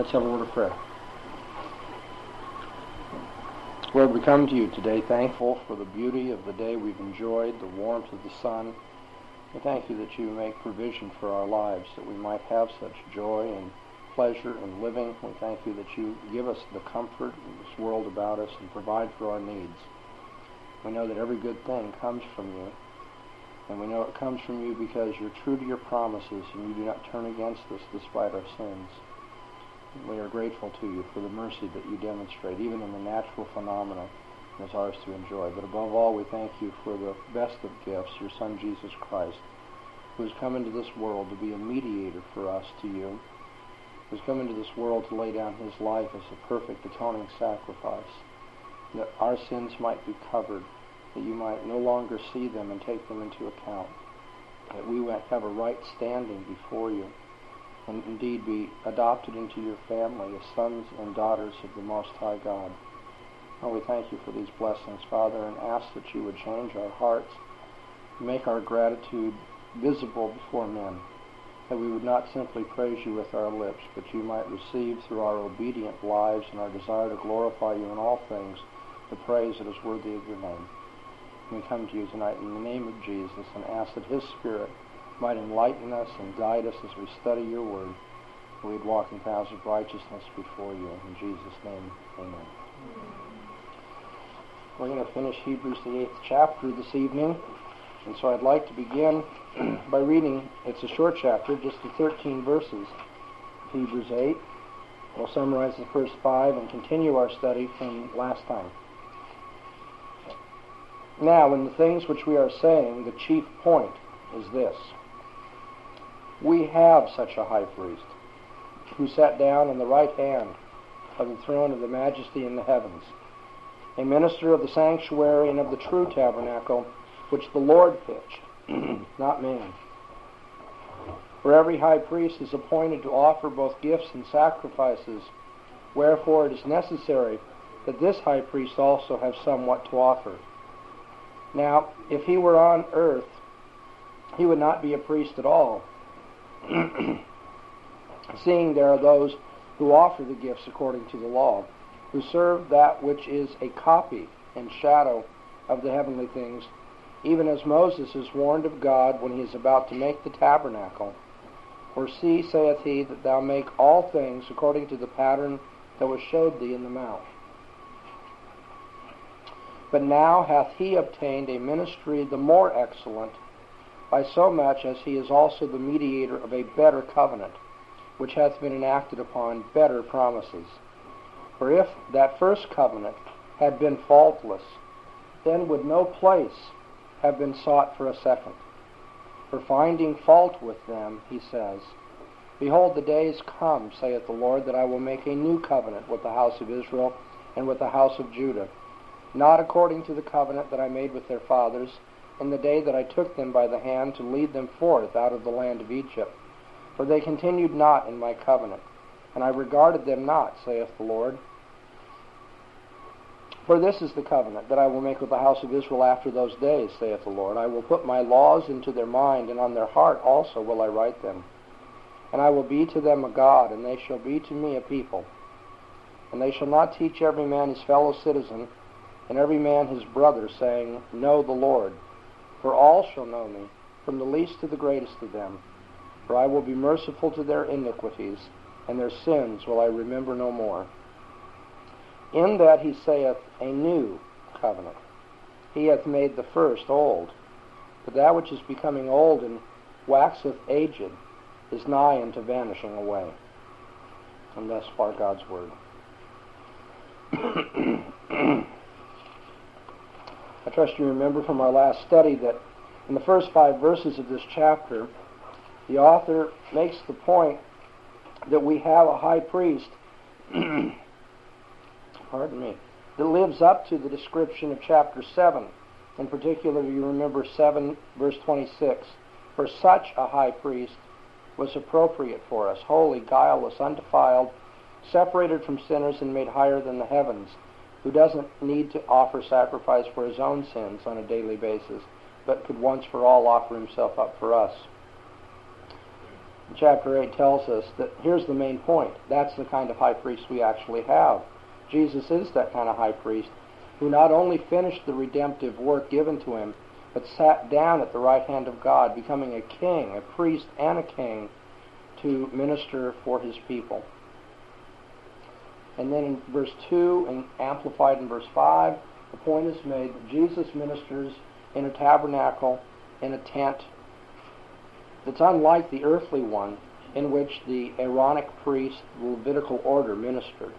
Let's have a word of prayer. Lord, we come to you today thankful for the beauty of the day we've enjoyed, the warmth of the sun. We thank you that you make provision for our lives, that we might have such joy and pleasure in living. We thank you that you give us the comfort in this world about us and provide for our needs. We know that every good thing comes from you, and we know it comes from you because you're true to your promises and you do not turn against us despite our sins. We are grateful to you for the mercy that you demonstrate, even in the natural phenomena that's ours to enjoy. But above all, we thank you for the best of gifts, your Son Jesus Christ, who has come into this world to be a mediator for us to you, who has come into this world to lay down his life as a perfect atoning sacrifice, that our sins might be covered, that you might no longer see them and take them into account, that we might have a right standing before you and indeed be adopted into your family as sons and daughters of the Most High God. Oh, we thank you for these blessings, Father, and ask that you would change our hearts, make our gratitude visible before men, that we would not simply praise you with our lips, but you might receive through our obedient lives and our desire to glorify you in all things the praise that is worthy of your name. We come to you tonight in the name of Jesus and ask that his Spirit might enlighten us and guide us as we study your word. We'd walk in paths of righteousness before you. In Jesus' name, amen. We're going to finish Hebrews, the eighth chapter this evening. And so I'd like to begin by reading, it's a short chapter, just the 13 verses of Hebrews 8. We'll summarize the first five and continue our study from last time. Now, in the things which we are saying, the chief point is this we have such a high priest who sat down on the right hand of the throne of the majesty in the heavens, a minister of the sanctuary and of the true tabernacle which the Lord pitched, not man. For every high priest is appointed to offer both gifts and sacrifices, wherefore it is necessary that this high priest also have somewhat to offer. Now, if he were on earth, he would not be a priest at all seeing there are those who offer the gifts according to the law, who serve that which is a copy and shadow of the heavenly things, even as Moses is warned of God when he is about to make the tabernacle. For see, saith he, that thou make all things according to the pattern that was showed thee in the mount. But now hath he obtained a ministry the more excellent, by so much as he is also the mediator of a better covenant, which hath been enacted upon better promises. For if that first covenant had been faultless, then would no place have been sought for a second. For finding fault with them, he says, Behold, the days come, saith the Lord, that I will make a new covenant with the house of Israel and with the house of Judah, not according to the covenant that I made with their fathers in the day that I took them by the hand to lead them forth out of the land of Egypt. For they continued not in my covenant, and I regarded them not, saith the Lord. For this is the covenant that I will make with the house of Israel after those days, saith the Lord. I will put my laws into their mind, and on their heart also will I write them. And I will be to them a God, and they shall be to me a people. And they shall not teach every man his fellow citizen, and every man his brother, saying, Know the Lord for all shall know me, from the least to the greatest of them. For I will be merciful to their iniquities, and their sins will I remember no more. In that he saith, A new covenant. He hath made the first old. But that which is becoming old and waxeth aged is nigh unto vanishing away. And thus far God's word. I trust you remember from our last study that in the first five verses of this chapter, the author makes the point that we have a high priest, pardon me, that lives up to the description of chapter 7. In particular, you remember 7, verse 26. For such a high priest was appropriate for us, holy, guileless, undefiled, separated from sinners, and made higher than the heavens who doesn't need to offer sacrifice for his own sins on a daily basis, but could once for all offer himself up for us. chapter 8 tells us that here's the main point. That's the kind of high priest we actually have. Jesus is that kind of high priest who not only finished the redemptive work given to him, but sat down at the right hand of God, becoming a king, a priest, and a king to minister for his people. And then in verse 2 and amplified in verse 5, the point is made that Jesus ministers in a tabernacle, in a tent that's unlike the earthly one in which the Aaronic priest, the Levitical order, ministered.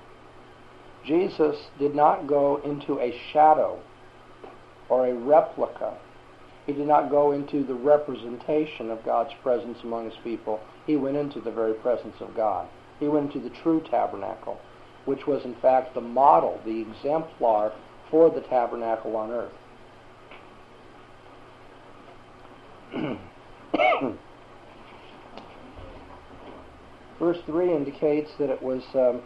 Jesus did not go into a shadow or a replica. He did not go into the representation of God's presence among his people. He went into the very presence of God. He went into the true tabernacle, which was in fact the model, the exemplar for the tabernacle on earth. Verse 3 indicates that it was um,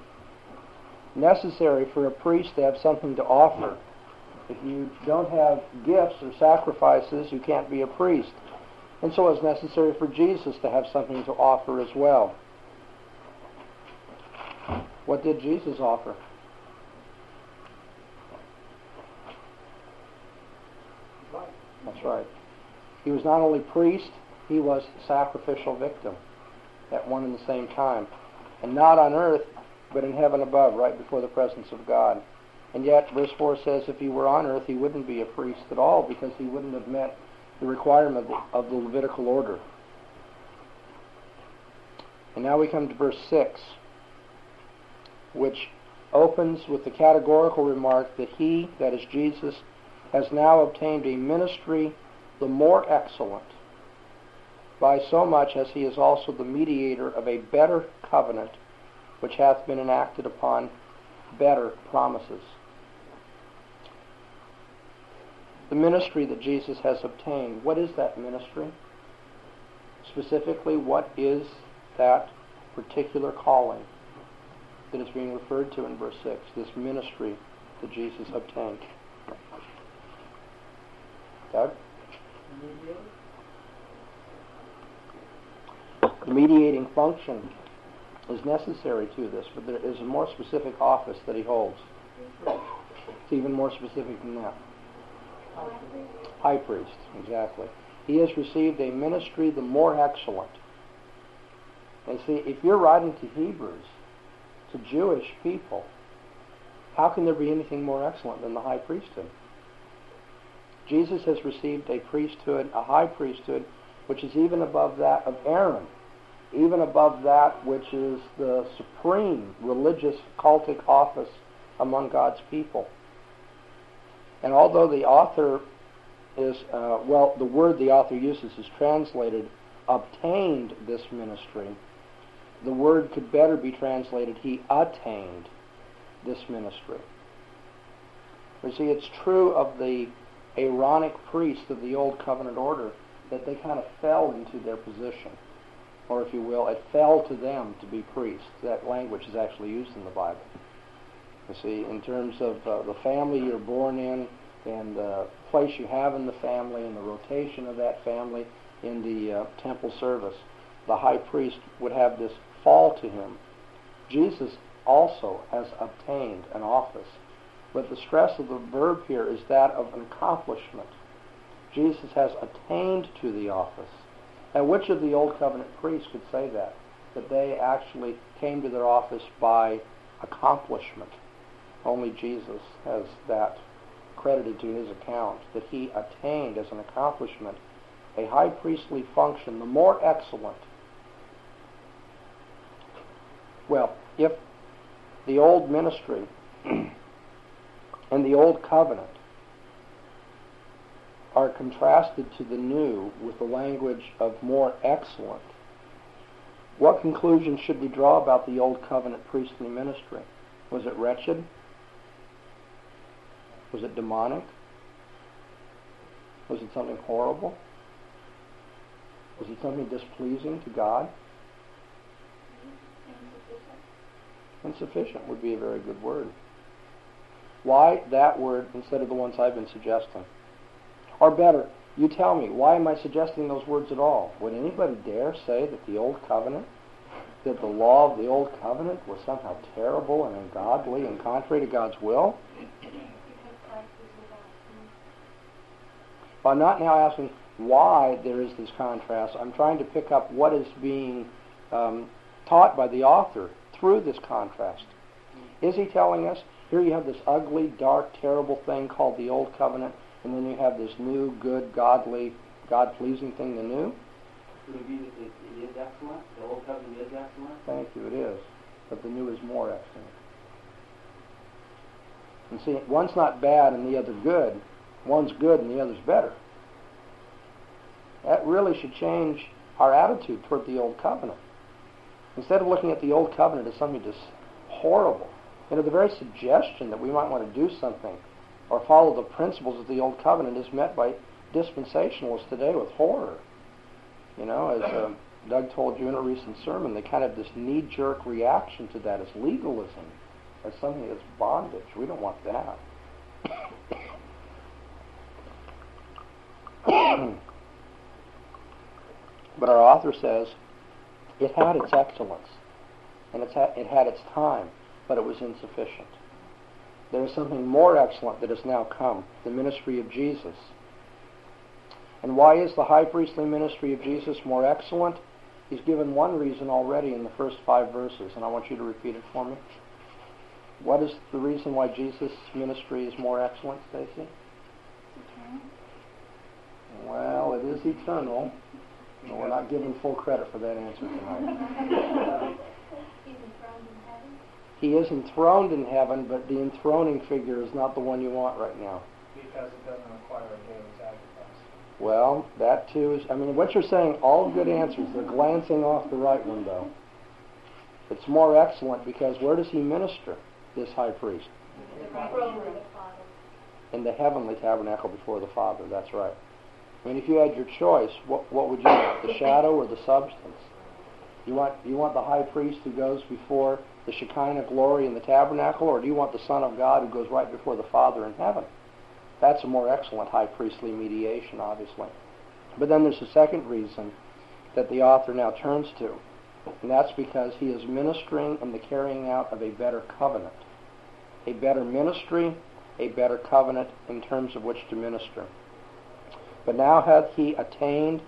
necessary for a priest to have something to offer. If you don't have gifts or sacrifices, you can't be a priest. And so it's necessary for Jesus to have something to offer as well. What did Jesus offer? That's right. He was not only priest, he was sacrificial victim at one and the same time. And not on earth, but in heaven above, right before the presence of God. And yet, verse 4 says if he were on earth, he wouldn't be a priest at all because he wouldn't have met the requirement of the Levitical order. And now we come to verse 6, which opens with the categorical remark that he, that is Jesus, has now obtained a ministry the more excellent by so much as he is also the mediator of a better covenant which hath been enacted upon better promises. The ministry that Jesus has obtained, what is that ministry? Specifically, what is that particular calling that is being referred to in verse 6, this ministry that Jesus obtained? Doug? The mediating function is necessary to this, but there is a more specific office that he holds. It's even more specific than that. High priest, exactly. He has received a ministry the more excellent. And see, if you're writing to Hebrews, to Jewish people, how can there be anything more excellent than the high priesthood? Jesus has received a priesthood, a high priesthood, which is even above that of Aaron, even above that which is the supreme religious cultic office among God's people. And although the author is, uh, well, the word the author uses is translated, obtained this ministry, the word could better be translated, he attained this ministry. You see, it's true of the Aaronic priests of the Old Covenant order that they kind of fell into their position. Or, if you will, it fell to them to be priests. That language is actually used in the Bible. You see, in terms of uh, the family you're born in and the place you have in the family and the rotation of that family in the uh, temple service, the high priest would have this fall to him. Jesus also has obtained an office but the stress of the verb here is that of an accomplishment. Jesus has attained to the office. And which of the Old Covenant priests could say that? That they actually came to their office by accomplishment. Only Jesus has that credited to his account, that he attained as an accomplishment a high priestly function, the more excellent. Well, if the old ministry and the Old Covenant are contrasted to the new with the language of more excellent, what conclusion should we draw about the Old Covenant priestly ministry? Was it wretched? Was it demonic? Was it something horrible? Was it something displeasing to God? Insufficient would be a very good word. Why that word instead of the ones I've been suggesting? Or better, You tell me, why am I suggesting those words at all? Would anybody dare say that the Old Covenant, that the law of the Old Covenant was somehow terrible and ungodly and contrary to God's will? I'm not now asking why there is this contrast. I'm trying to pick up what is being um, taught by the author through this contrast. Is he telling us, here you have this ugly, dark, terrible thing called the Old Covenant, and then you have this new, good, godly, God-pleasing thing, the new? It be that it, it is excellent? The old covenant is excellent? Thank you, it is. But the new is more excellent. And see, one's not bad and the other good. One's good and the other's better. That really should change our attitude toward the Old Covenant. Instead of looking at the Old Covenant as something just horrible, you know, the very suggestion that we might want to do something or follow the principles of the Old Covenant is met by dispensationalists today with horror. You know, as uh, Doug told you in a recent sermon, they kind of this knee-jerk reaction to that as legalism, as something that's bondage. We don't want that. but our author says it had its excellence, and it's ha- it had its time, but it was insufficient. There is something more excellent that has now come, the ministry of Jesus. And why is the high priestly ministry of Jesus more excellent? He's given one reason already in the first five verses, and I want you to repeat it for me. What is the reason why Jesus' ministry is more excellent, Stacy? Well, it is eternal. Well, we're not giving full credit for that answer tonight. He is enthroned in heaven, but the enthroning figure is not the one you want right now. Because it doesn't require a daily sacrifice. Well, that too is, I mean, what you're saying, all good answers. They're glancing off the right one, though. It's more excellent because where does he minister, this high priest? In the heavenly tabernacle before the Father, that's right. I mean, if you had your choice, what, what would you want, the shadow or the substance? You want, you want the high priest who goes before the Shekinah glory in the tabernacle, or do you want the Son of God who goes right before the Father in heaven? That's a more excellent high priestly mediation, obviously. But then there's a second reason that the author now turns to, and that's because he is ministering in the carrying out of a better covenant. A better ministry, a better covenant in terms of which to minister. But now hath he attained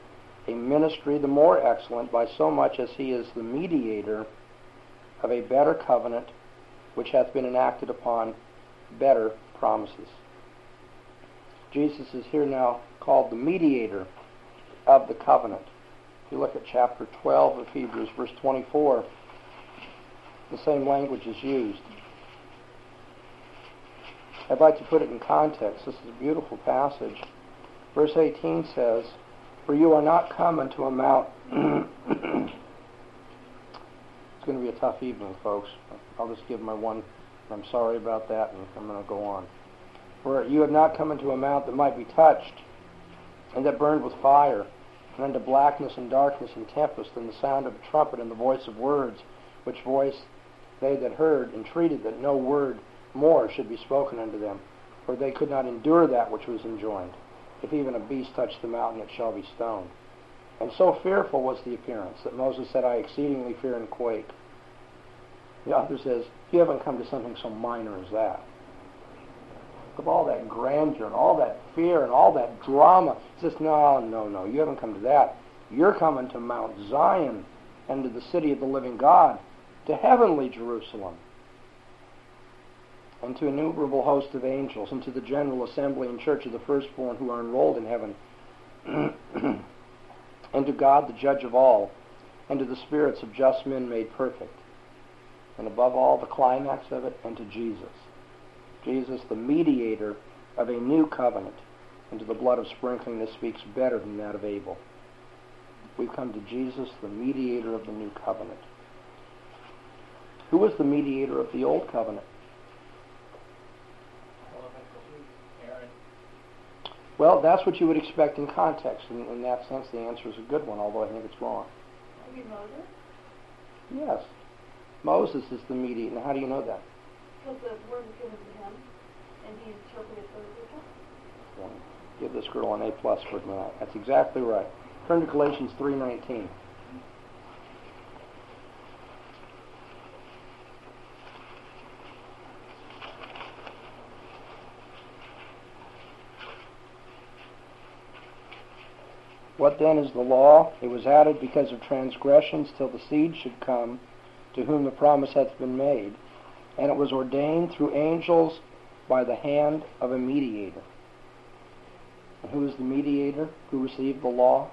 a ministry the more excellent by so much as he is the mediator of a better covenant which hath been enacted upon better promises. Jesus is here now called the mediator of the covenant. If you look at chapter 12 of Hebrews, verse 24, the same language is used. I'd like to put it in context. This is a beautiful passage. Verse 18 says, For you are not come unto a mount. it's going to be a tough evening, folks. I'll just give my one. I'm sorry about that, and I'm going to go on. For you have not come into a mount that might be touched, and that burned with fire, and unto blackness and darkness and tempest, and the sound of a trumpet and the voice of words, which voice they that heard entreated that no word more should be spoken unto them, for they could not endure that which was enjoined. If even a beast touch the mountain, it shall be stoned. And so fearful was the appearance that Moses said, I exceedingly fear and quake. The author says, You haven't come to something so minor as that. Of all that grandeur and all that fear and all that drama. He says, No, no, no, you haven't come to that. You're coming to Mount Zion and to the city of the living God, to heavenly Jerusalem and to innumerable host of angels, and to the general assembly and church of the firstborn who are enrolled in heaven, and to God, the judge of all, and to the spirits of just men made perfect, and above all, the climax of it, and to Jesus. Jesus, the mediator of a new covenant, and to the blood of sprinkling that speaks better than that of Abel. We've come to Jesus, the mediator of the new covenant. Who was the mediator of the old covenant? Well, that's what you would expect in context. In, in that sense, the answer is a good one, although I think it's wrong. Maybe Moses? Yes. Moses is the mediator. Now, how do you know that? Because the word was given to him, and he interpreted for the people. Give this girl an A plus for tonight. That's exactly right. Turn to Galatians 3.19. What then is the law? It was added because of transgressions till the seed should come, to whom the promise hath been made. And it was ordained through angels by the hand of a mediator. And who is the mediator who received the law?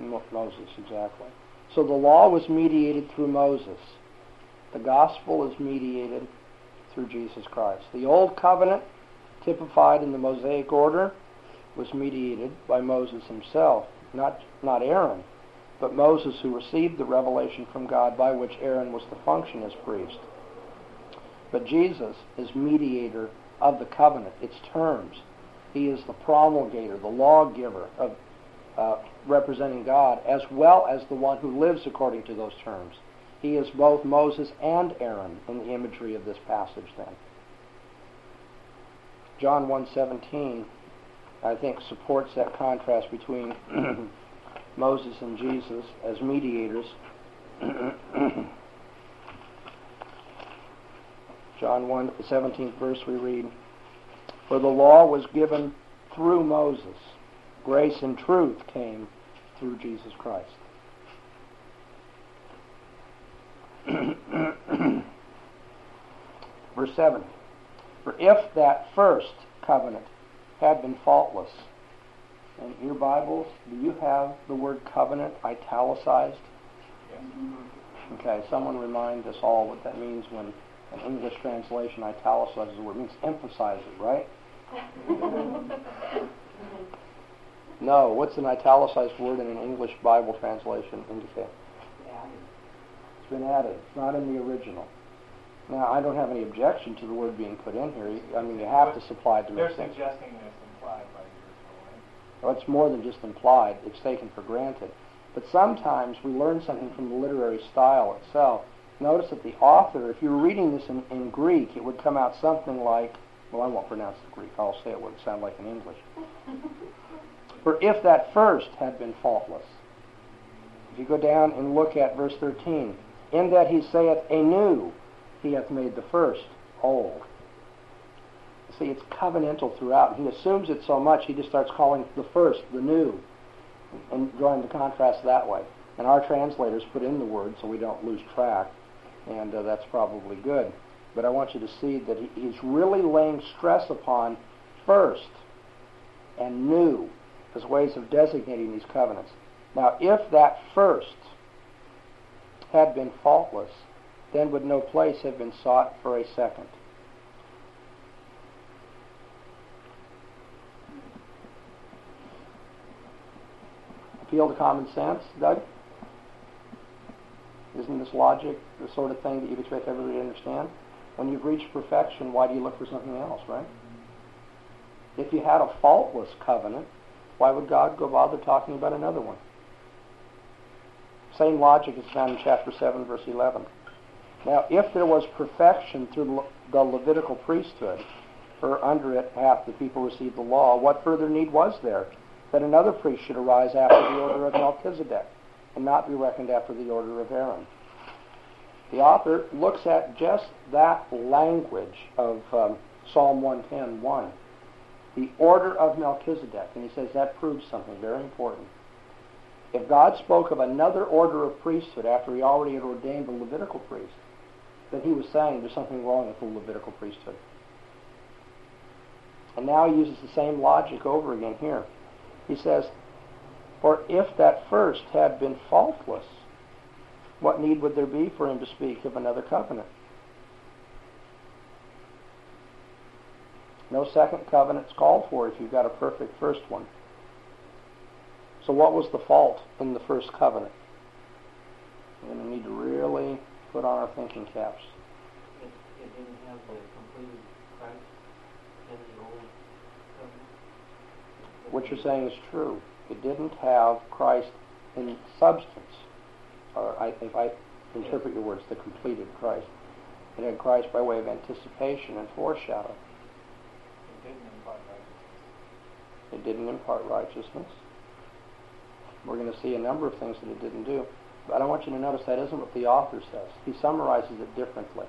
Moses, exactly. So the law was mediated through Moses. The gospel is mediated through Jesus Christ. The old covenant, typified in the Mosaic order, was mediated by Moses himself, not, not Aaron, but Moses who received the revelation from God by which Aaron was to function as priest. But Jesus is mediator of the covenant, its terms. He is the promulgator, the lawgiver of uh, representing God, as well as the one who lives according to those terms. He is both Moses and Aaron in the imagery of this passage then. John 1:17 I think supports that contrast between Moses and Jesus as mediators. John 1, the 17th verse we read, For the law was given through Moses. Grace and truth came through Jesus Christ. Verse 7. For if that first covenant had been faultless, in your Bibles, do you have the word covenant italicized? Yes. Okay, someone remind us all what that means when an English translation italicizes the word. It means emphasize it, right? no, what's an italicized word in an English Bible translation indicate? It's been added. It's not in the original. Now, I don't have any objection to the word being put in here. I mean, you have to supply it to They're sense. suggesting that it's implied by the original, right? Well, it's more than just implied. It's taken for granted. But sometimes we learn something from the literary style itself. Notice that the author, if you were reading this in, in Greek, it would come out something like, well, I won't pronounce the Greek. I'll say it would sound like in English. For if that first had been faultless. If you go down and look at verse 13, in that he saith anew, he hath made the first old. See, it's covenantal throughout. He assumes it so much, he just starts calling the first the new and drawing the contrast that way. And our translators put in the word so we don't lose track, and uh, that's probably good. But I want you to see that he, he's really laying stress upon first and new as ways of designating these covenants. Now, if that first had been faultless, then would no place have been sought for a second. Appeal to common sense, Doug? Isn't this logic the sort of thing that you'd expect everybody to understand? When you've reached perfection, why do you look for something else, right? If you had a faultless covenant, why would God go bother talking about another one? Same logic is found in chapter 7, verse 11. Now, if there was perfection through the Levitical priesthood, for under it hath the people received the law, what further need was there that another priest should arise after the order of Melchizedek, and not be reckoned after the order of Aaron? The author looks at just that language of um, Psalm 110.1, the order of Melchizedek, and he says that proves something very important. If God spoke of another order of priesthood after he already had ordained the Levitical priest, then he was saying there's something wrong with the Levitical priesthood. And now he uses the same logic over again here. He says, For if that first had been faultless, what need would there be for him to speak of another covenant? No second covenant's called for if you've got a perfect first one. So what was the fault in the first covenant? We're going to need to really put on our thinking caps. It, it didn't have the completed Christ in the old. What you're saying is true. It didn't have Christ in substance, or I, if I interpret your words, the completed Christ. It had Christ by way of anticipation and foreshadow. It didn't imply righteousness. It didn't impart righteousness. We're going to see a number of things that it didn't do. But I want you to notice that isn't what the author says. He summarizes it differently.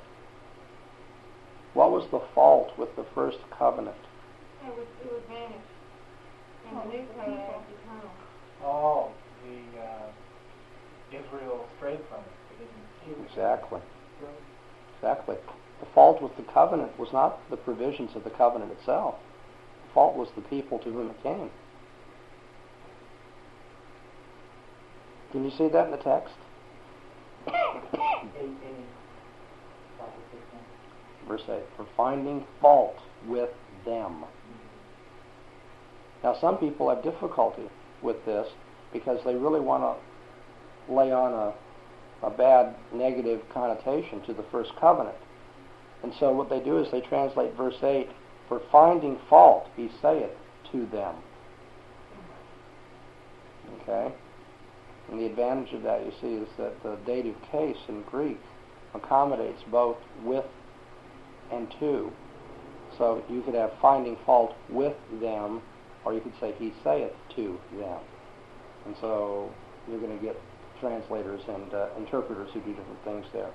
What was the fault with the first covenant? It would, it would vanish. Oh, the, uh, Israel strayed from it. Exactly. Exactly. The fault with the covenant was not the provisions of the covenant itself. The fault was the people to whom it came. Can you see that in the text? Verse 8. For finding fault with them. Now, some people have difficulty with this because they really want to lay on a, a bad negative connotation to the first covenant. And so what they do is they translate verse 8, for finding fault, he saith to them. Okay? And the advantage of that, you see, is that the dative case in Greek accommodates both with and to. So you could have finding fault with them, or you could say he saith to them. And so you're going to get translators and uh, interpreters who do different things there.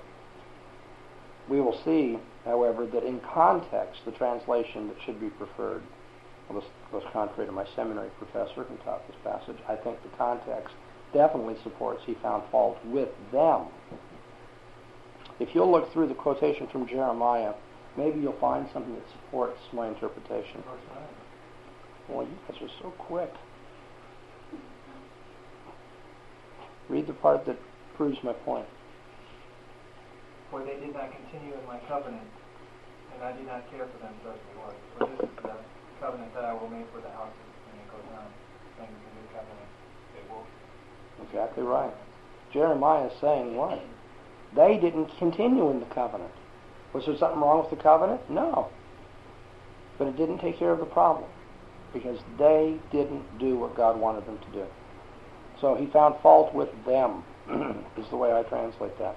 We will see, however, that in context, the translation that should be preferred goes contrary to my seminary professor who taught this passage. I think the context definitely supports he found fault with them. If you'll look through the quotation from Jeremiah, maybe you'll find something that supports my interpretation. Well, you guys are so quick. Read the part that proves my point. For they did not continue in my covenant, and I did not care for them, says the Lord. For this is the covenant that I will make for the houses, and it goes on, saying the new covenant, they will. Exactly right. Jeremiah is saying what? They didn't continue in the covenant. Was there something wrong with the covenant? No. But it didn't take care of the problem because they didn't do what God wanted them to do. So he found fault with them, is the way I translate that.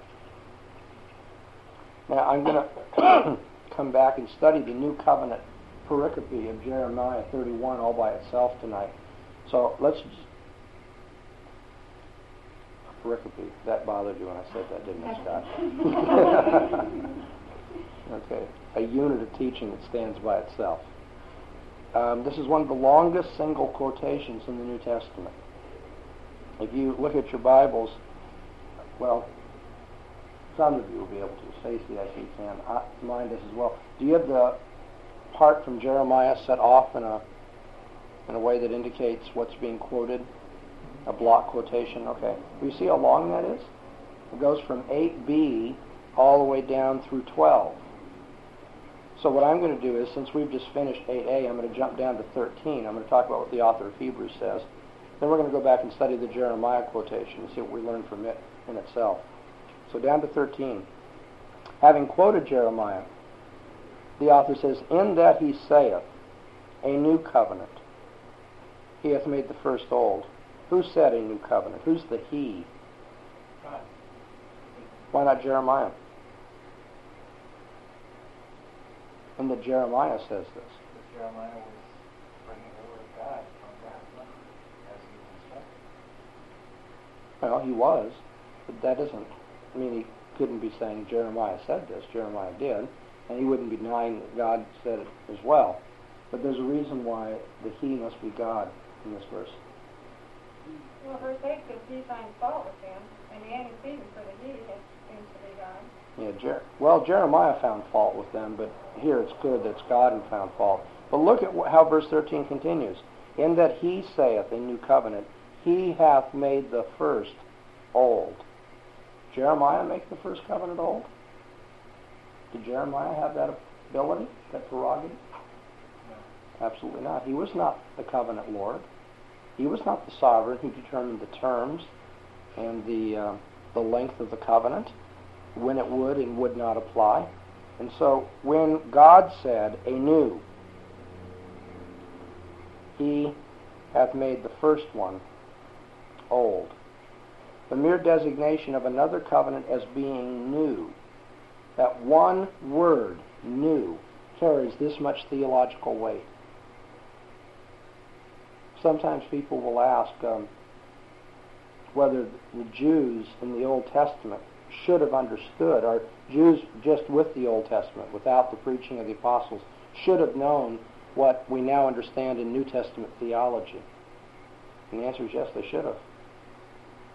Now I'm going to come back and study the new covenant pericope of Jeremiah 31 all by itself tonight. So let's pericope. That bothered you when I said that, didn't it, Scott? okay. A unit of teaching that stands by itself. Um, this is one of the longest single quotations in the New Testament. If you look at your Bibles, well, some of you will be able to. Stacy, I see can. I, mine does as well. Do you have the part from Jeremiah set off in a in a way that indicates what's being quoted? A block quotation, okay. Do you see how long that is? It goes from 8b all the way down through 12. So what I'm going to do is, since we've just finished 8a, I'm going to jump down to 13. I'm going to talk about what the author of Hebrews says. Then we're going to go back and study the Jeremiah quotation and see what we learn from it in itself. So down to 13. Having quoted Jeremiah, the author says, In that he saith, a new covenant. He hath made the first old. Who said a new covenant? Who's the he? Why not Jeremiah? And that Jeremiah says this. Because Jeremiah was bringing the word of God from God's mouth, as he was instructed. Well, he was, but that doesn't I mean he couldn't be saying Jeremiah said this. Jeremiah did, and he wouldn't be denying that God said it as well. But there's a reason why the he must be God in this verse. Well, verse 8 says he finds fault with him, and the antecedent for the he has, seems to be God. Yeah, Jer- well, Jeremiah found fault with them, but here it's clear that it's God who found fault. But look at how verse 13 continues. In that he saith in new covenant, he hath made the first old. Jeremiah make the first covenant old? Did Jeremiah have that ability, that prerogative? No. Absolutely not. He was not the covenant Lord. He was not the sovereign who determined the terms and the uh, the length of the covenant, when it would and would not apply. And so, when God said anew, He hath made the first one old. The mere designation of another covenant as being new, that one word, new, carries this much theological weight. Sometimes people will ask um, whether the Jews in the Old Testament should have understood, or Jews just with the Old Testament, without the preaching of the apostles, should have known what we now understand in New Testament theology. And the answer is yes, they should have.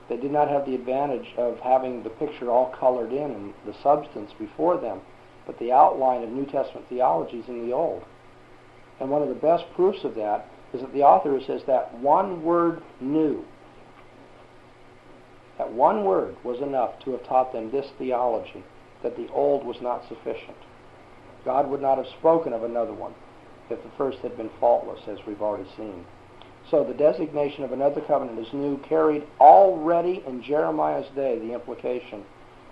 They did not have the advantage of having the picture all colored in and the substance before them, but the outline of New Testament theology is in the Old. And one of the best proofs of that is that the author says that one word new. That one word was enough to have taught them this theology, that the old was not sufficient. God would not have spoken of another one if the first had been faultless, as we've already seen. So the designation of another covenant as new carried already in Jeremiah's day the implication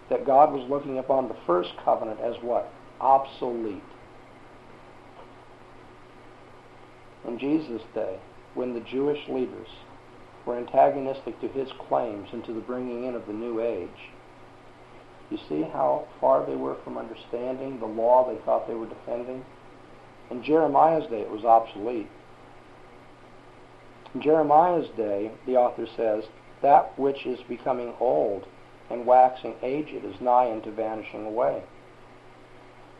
that God was looking upon the first covenant as what? Obsolete. In Jesus' day, when the Jewish leaders were antagonistic to his claims and to the bringing in of the new age, you see how far they were from understanding the law they thought they were defending? In Jeremiah's day, it was obsolete. In Jeremiah's day, the author says, that which is becoming old and waxing aged is nigh unto vanishing away.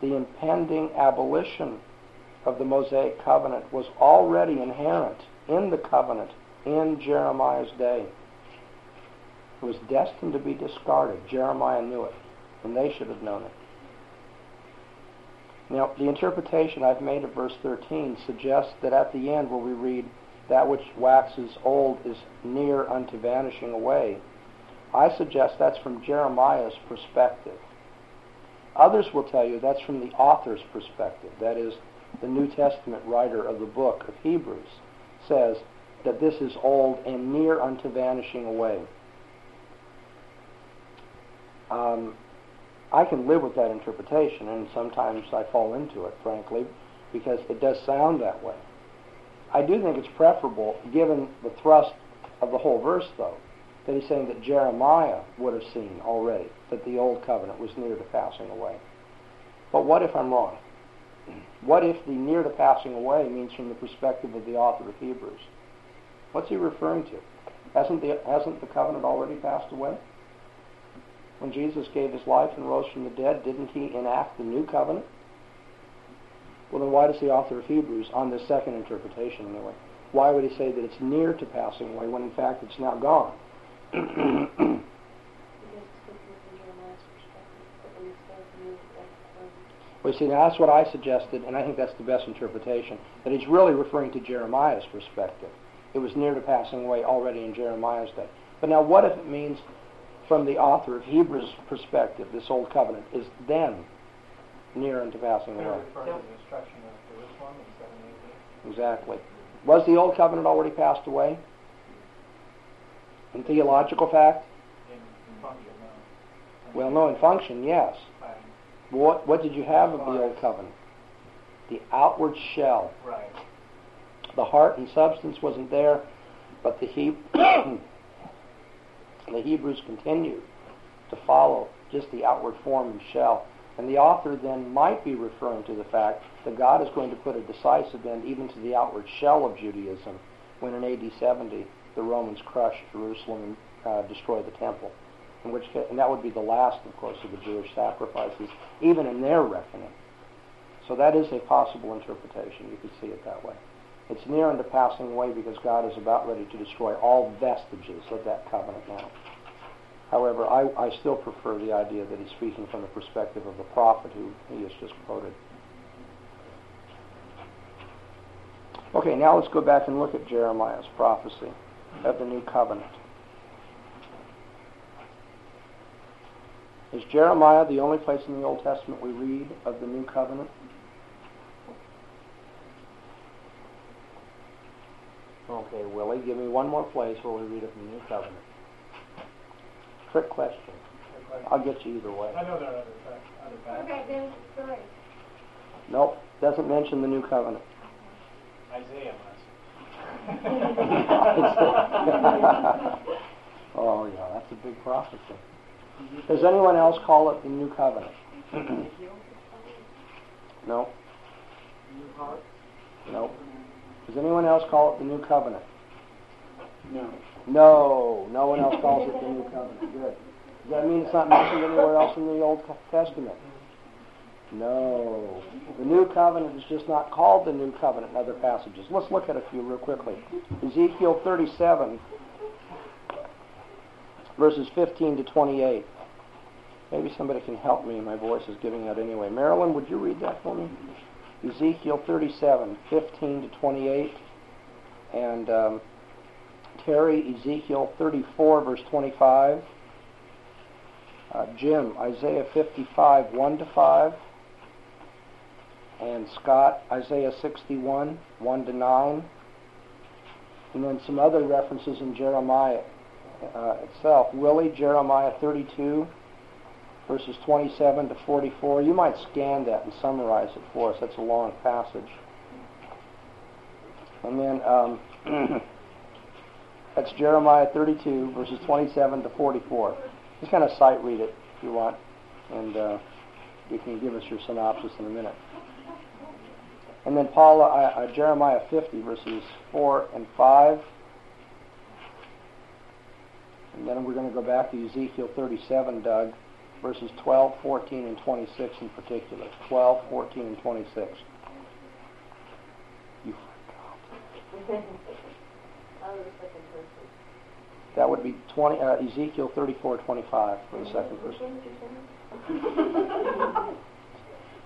The impending abolition of the Mosaic covenant was already inherent in the covenant in Jeremiah's day. It was destined to be discarded. Jeremiah knew it, and they should have known it. Now, the interpretation I've made of verse 13 suggests that at the end, where we read, That which waxes old is near unto vanishing away, I suggest that's from Jeremiah's perspective. Others will tell you that's from the author's perspective. That is, the New Testament writer of the book of Hebrews says that this is old and near unto vanishing away. Um, I can live with that interpretation, and sometimes I fall into it, frankly, because it does sound that way. I do think it's preferable, given the thrust of the whole verse, though, that he's saying that Jeremiah would have seen already that the old covenant was near to passing away. But what if I'm wrong? What if the near to passing away means from the perspective of the author of Hebrews? What's he referring to? Hasn't the, hasn't the covenant already passed away? When Jesus gave his life and rose from the dead, didn't he enact the new covenant? Well, then why does the author of Hebrews, on this second interpretation anyway, why would he say that it's near to passing away when in fact it's now gone? Well, you see, now that's what I suggested, and I think that's the best interpretation, that he's really referring to Jeremiah's perspective. It was near to passing away already in Jeremiah's day. But now, what if it means, from the author of Hebrews' perspective, this old covenant is then near unto passing away? referring to the destruction of Jerusalem in 7 AD. Exactly. Was the old covenant already passed away? In theological fact? In, in function, no. Well, no, in function, yes. What, what did you have of the old covenant? The outward shell. Right. The heart and substance wasn't there, but the, he- the Hebrews continued to follow just the outward form and shell. And the author then might be referring to the fact that God is going to put a decisive end even to the outward shell of Judaism when in AD 70 the Romans crushed Jerusalem and uh, destroyed the temple. In which and that would be the last, of course, of the Jewish sacrifices, even in their reckoning. So that is a possible interpretation. You could see it that way. It's near unto passing away because God is about ready to destroy all vestiges of that covenant now. However, I, I still prefer the idea that he's speaking from the perspective of the prophet who he has just quoted. Okay, now let's go back and look at Jeremiah's prophecy of the new covenant. Is Jeremiah the only place in the Old Testament we read of the new covenant? Okay, Willie, give me one more place where we read of the new covenant. Trick question. I'll get you either way. I know there are other, fac- other facts. Okay, then three. Nope, doesn't mention the new covenant. Isaiah must. oh yeah, that's a big prophecy. Does anyone else call it the new covenant? no. New heart. No. Does anyone else call it the new covenant? No. No, no one else calls it the New Covenant. Good. Does that mean it's not mentioned anywhere else in the Old Testament? No. The New Covenant is just not called the New Covenant in other passages. Let's look at a few real quickly. Ezekiel 37, verses 15 to 28. Maybe somebody can help me. My voice is giving out anyway. Marilyn, would you read that for me? Ezekiel 37, 15 to 28. And um, Terry, Ezekiel 34, verse 25. Uh, Jim, Isaiah 55, 1 to 5. And Scott, Isaiah 61, 1 to 9. And then some other references in Jeremiah uh, itself. Willie, Jeremiah 32, verses 27 to 44. You might scan that and summarize it for us. That's a long passage. And then um, that's Jeremiah 32, verses 27 to 44. Just kind of sight read it if you want, and uh, you can give us your synopsis in a minute. And then Paula, uh, uh, Jeremiah 50, verses 4 and 5. And then we're going to go back to Ezekiel 37, Doug, verses 12, 14, and 26 in particular. 12, 14, and 26. You forgot. That would be 20, uh, Ezekiel 34, 25 for the second person.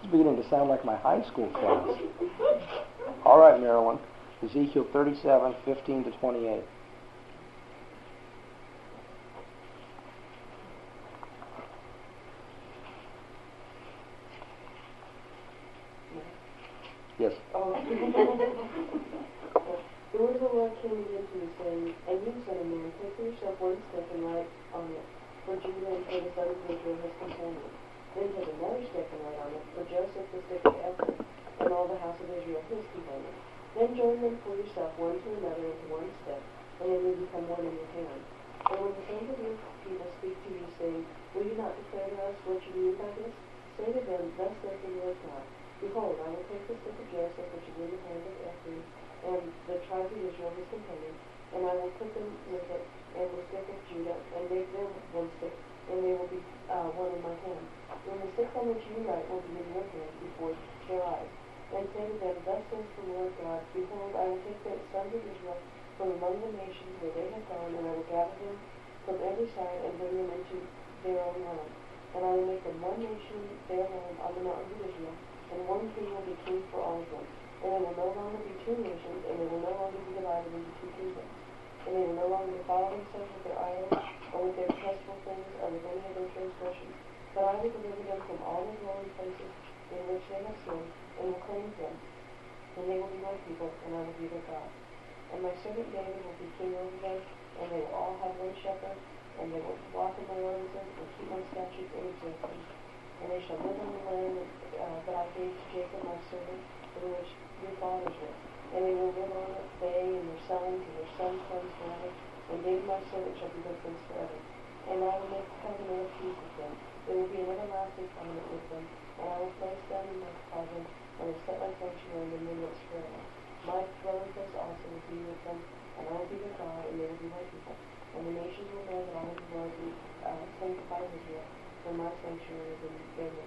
It's beginning to sound like my high school class. All right, Marilyn. Ezekiel 37, 15 to 28. Yes. The word of the Lord came again to me, saying, And you, son of man, take for yourself one stick and light on it, for Judah and for the sons of Israel his companions. Then take another stick and light on it, for Joseph the stick of Ephraim, and all the house of Israel his companions. Then join them for yourself one to another into one stick, and they will become one in your hand. And when the sons of your people speak to you, saying, Will you not declare to us what you mean by this? Say to them, Thus says the Lord God. Behold, I will take the stick of which is in the hand of Ephraim, and the tribes of Israel his companions, and I will put them with it, and the stick of Judah, and make them one stick, and they will be uh, one in my hand. When the stick on which you write will be in your hand before their eyes. And say to them, Thus says the Lord God, Behold, I will take the sons of Israel from among the nations where they have gone, and I will gather them from every side and bring them into their own land. And I will make them one nation, their home, on the mountains of Israel, and one king will be king for all of them. And they will no longer be two nations, and they will no longer be divided into two kingdoms. And they will no longer defile themselves with their idols, or with their detestable things, or with any of their transgressions. But I will deliver them from all the dwelling places in which they have sinned, and will cleanse them. And they will be my people, and I will be their God. And my servant David will be king over them, and they will all have one shepherd, and they will walk in my ordinances, and keep my statutes and them. And they shall live in the land uh, that I gave to Jacob my servant, in which your fathers lived. And they will live on it, they and their sons and their sons' sons forever. And David my servant shall be their prince forever. And I will make a covenant of peace with them. There will be an everlasting covenant with them. And I will place them in my presence, and will set my sanctuary in their midst forever. My dwelling place also will be with them, and I will be their God, and they will be my people. And the nations will know that I am the Lord who uh, sanctifies Israel, for my sanctuary their midst.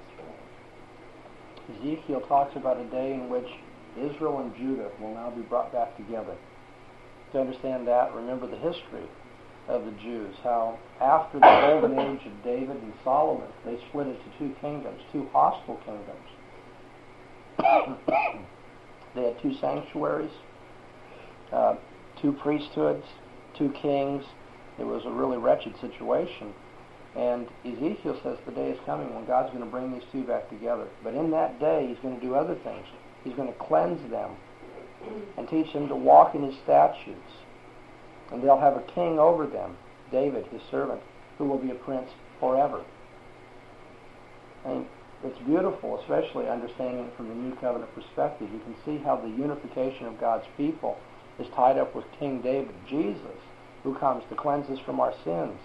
Ezekiel talks about a day in which Israel and Judah will now be brought back together. To understand that, remember the history of the Jews, how after the golden age of David and Solomon, they split into two kingdoms, two hostile kingdoms. they had two sanctuaries, uh, two priesthoods, two kings. It was a really wretched situation. And Ezekiel says the day is coming when God's going to bring these two back together. But in that day, He's going to do other things. He's going to cleanse them and teach them to walk in His statutes. And they'll have a king over them, David, His servant, who will be a prince forever. And it's beautiful, especially understanding it from the New Covenant perspective. You can see how the unification of God's people is tied up with King David, Jesus, who comes to cleanse us from our sins.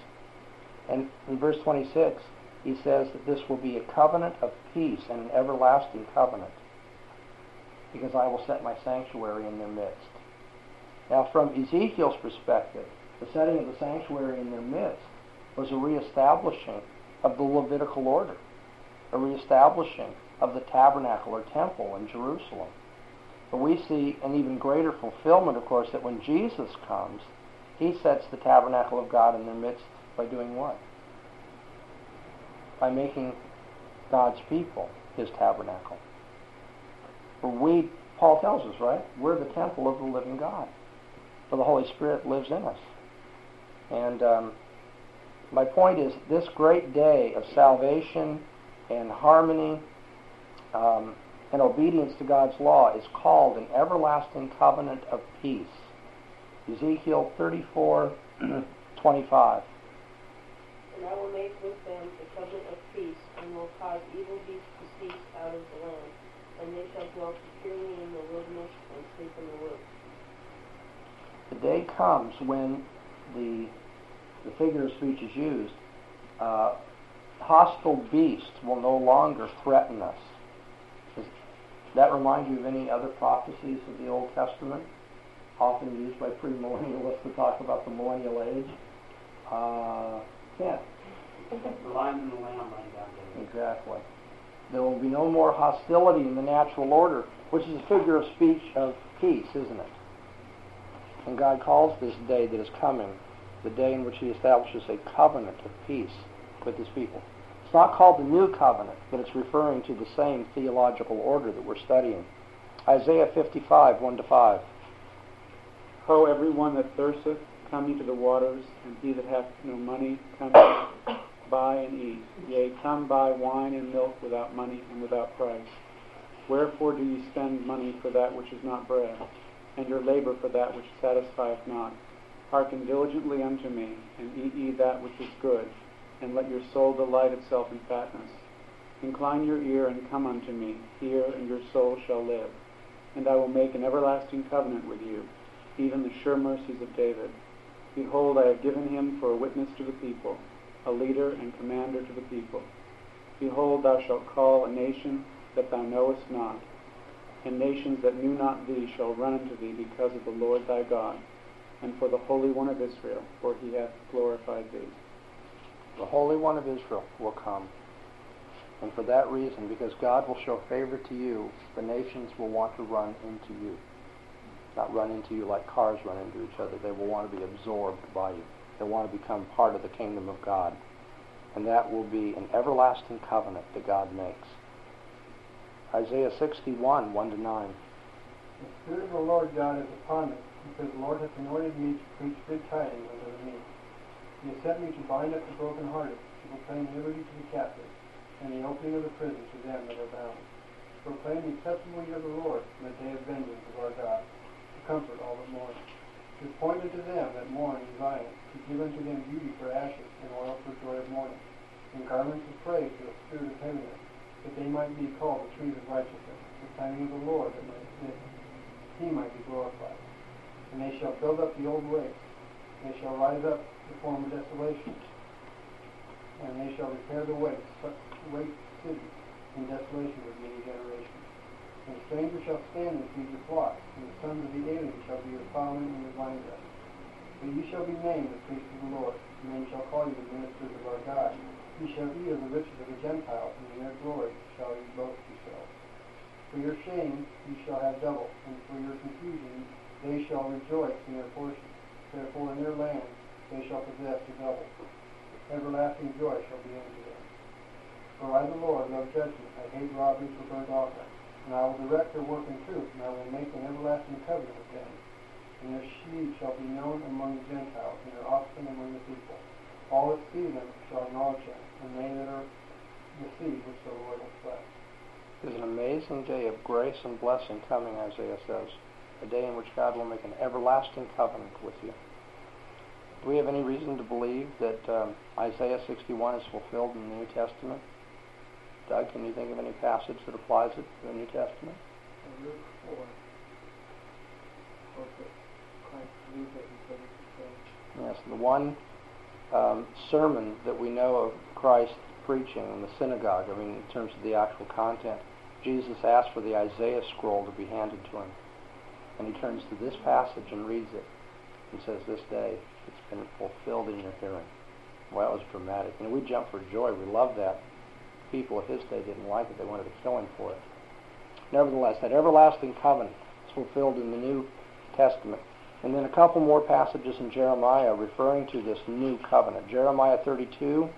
And in verse 26, he says that this will be a covenant of peace and an everlasting covenant, because I will set my sanctuary in their midst. Now, from Ezekiel's perspective, The setting of the sanctuary in their midst was a reestablishing of the Levitical order, a reestablishing of the tabernacle or temple in Jerusalem. But we see an even greater fulfillment, of course, that when Jesus comes, he sets the tabernacle of God in their midst by doing what? By making God's people his tabernacle. For we, Paul tells us, right? We're the temple of the living God. For the Holy Spirit lives in us. And um, my point is, this great day of salvation and harmony um, and obedience to God's law is called an everlasting covenant of peace. Ezekiel 34, 25. And I will make with them a covenant of peace, and will cause evil beasts to cease out of the land, and they shall dwell securely in the wilderness and sleep in the woods. The day comes when the the figure of speech is used. Uh, hostile beasts will no longer threaten us. Does that remind you of any other prophecies of the Old Testament, often used by premillennialists to talk about the millennial age? Uh, yeah. The lion and the lamb laying down there. Exactly. There will be no more hostility in the natural order, which is a figure of speech of peace, isn't it? And God calls this day that is coming the day in which He establishes a covenant of peace with His people. It's not called the New Covenant, but it's referring to the same theological order that we're studying. Isaiah 55, 1 to 5. Ho, every one that thirsteth, come ye to the waters, and he that hath no money, come buy and eat. Yea, come buy wine and milk without money and without price. Wherefore do ye spend money for that which is not bread, and your labor for that which satisfieth not? Hearken diligently unto me, and eat ye that which is good, and let your soul delight itself in fatness. Incline your ear and come unto me, hear, and your soul shall live. And I will make an everlasting covenant with you, even the sure mercies of David. Behold, I have given him for a witness to the people, a leader and commander to the people. Behold, thou shalt call a nation that thou knowest not, and nations that knew not thee shall run unto thee because of the Lord thy God and for the Holy One of Israel, for he hath glorified thee. The Holy One of Israel will come. And for that reason, because God will show favor to you, the nations will want to run into you. Not run into you like cars run into each other. They will want to be absorbed by you. They want to become part of the kingdom of God. And that will be an everlasting covenant that God makes. Isaiah 61, 1 to 9. The Spirit of the Lord God is upon me because the Lord hath anointed me to preach good tidings unto the meek. He has sent me to bind up the brokenhearted, to proclaim liberty to the captives, and the opening of the prison to them that are bound. To proclaim the testimony of the Lord, in the day of vengeance of our God, comfort all the mourn. To point unto them that mourn in Zion, to give unto them beauty for ashes, and oil for joy of mourning, and garments of praise for the spirit of heaviness, that they might be called the trees of righteousness, the planting of the Lord, that, might, that he might be glorified and they shall build up the old ways. They shall rise up the former desolation, and they shall repair the waste, waste cities in desolation of many generations. And the stranger shall stand and feed your flocks, and the sons of the alien shall be your plowmen and your vine dressers. But ye shall be named the priests of the Lord, and men shall call you the ministers of our God. Ye shall eat of the riches of the Gentiles, and in their glory shall ye boast yourselves. For your shame ye shall have double, and for your confusion they shall rejoice in their portion. Therefore in their land they shall possess the double. Everlasting joy shall be unto them. For I, the Lord, love judgment. I hate robbery for burnt offering. And I will direct their work in truth, and I will make an everlasting covenant with them. And their seed shall be known among the Gentiles, and their offspring among the people. All that see them shall acknowledge them, and they that are the seed which the Lord hath blessed. There's an amazing day of grace and blessing coming, Isaiah says a day in which God will make an everlasting covenant with you. Do we have any reason to believe that um, Isaiah 61 is fulfilled in the New Testament? Doug, can you think of any passage that applies it to the New Testament? Luke 4. Christ that he Yes, the one um, sermon that we know of Christ preaching in the synagogue, I mean, in terms of the actual content, Jesus asked for the Isaiah scroll to be handed to him. And he turns to this passage and reads it. and says, This day it's been fulfilled in your hearing. Well, that was dramatic. And we jump for joy. We love that. People of his day didn't like it. They wanted to kill him for it. Nevertheless, that everlasting covenant is fulfilled in the New Testament. And then a couple more passages in Jeremiah referring to this new covenant. Jeremiah 32,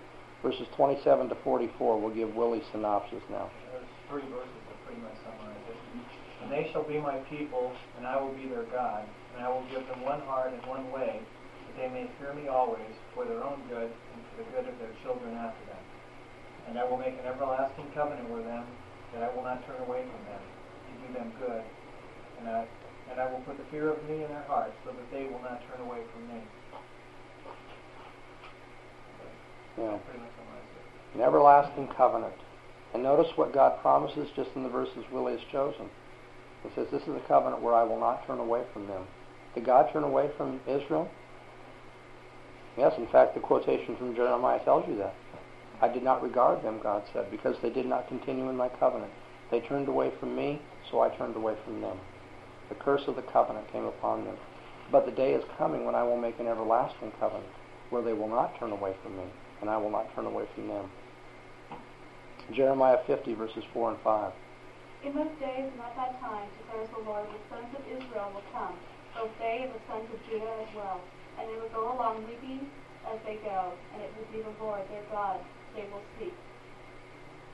verses 27 to 44. We'll give Willie synopsis now. There's three verses that pretty much summarize it. And they shall be my people, and I will be their God, and I will give them one heart and one way, that they may fear me always, for their own good and for the good of their children after them. And I will make an everlasting covenant with them, that I will not turn away from them, to do them good. And I, and I will put the fear of me in their hearts, so that they will not turn away from me. Yeah. Pretty much summarizes it. An everlasting covenant. And notice what God promises just in the verses Willie has chosen. He says, This is a covenant where I will not turn away from them. Did God turn away from Israel? Yes, in fact, the quotation from Jeremiah tells you that. I did not regard them, God said, because they did not continue in my covenant. They turned away from me, so I turned away from them. The curse of the covenant came upon them. But the day is coming when I will make an everlasting covenant, where they will not turn away from me, and I will not turn away from them. Jeremiah 50, verses 4 and 5. In those days and at that time, declares the Lord, the sons of Israel will come, both they and the sons of Judah as well. And they will go along weeping as they go, and it will be the Lord their God they will seek.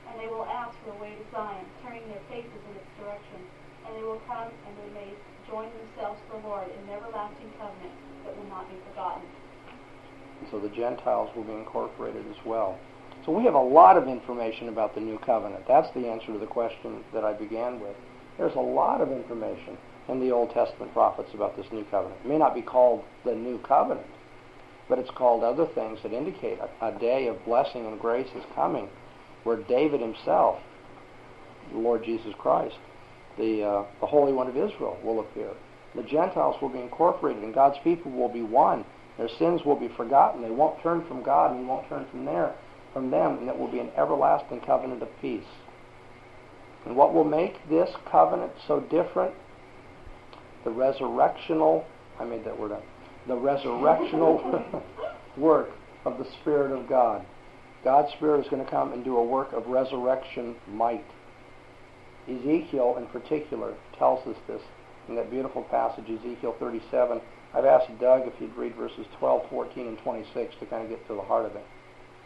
And they will ask for a way to Zion, turning their faces in its direction. And they will come and they may join themselves to the Lord in an everlasting covenant that will not be forgotten. So the Gentiles will be incorporated as well. So we have a lot of information about the new covenant. That's the answer to the question that I began with. There's a lot of information in the Old Testament prophets about this new covenant. It may not be called the new covenant, but it's called other things that indicate a, a day of blessing and grace is coming where David himself, the Lord Jesus Christ, the, uh, the Holy One of Israel will appear. The Gentiles will be incorporated and God's people will be one. Their sins will be forgotten. They won't turn from God and He won't turn from there from them, and it will be an everlasting covenant of peace. And what will make this covenant so different? The resurrectional, I made that word up, the resurrectional work of the Spirit of God. God's Spirit is going to come and do a work of resurrection might. Ezekiel, in particular, tells us this in that beautiful passage, Ezekiel 37. I've asked Doug if he'd read verses 12, 14, and 26 to kind of get to the heart of it.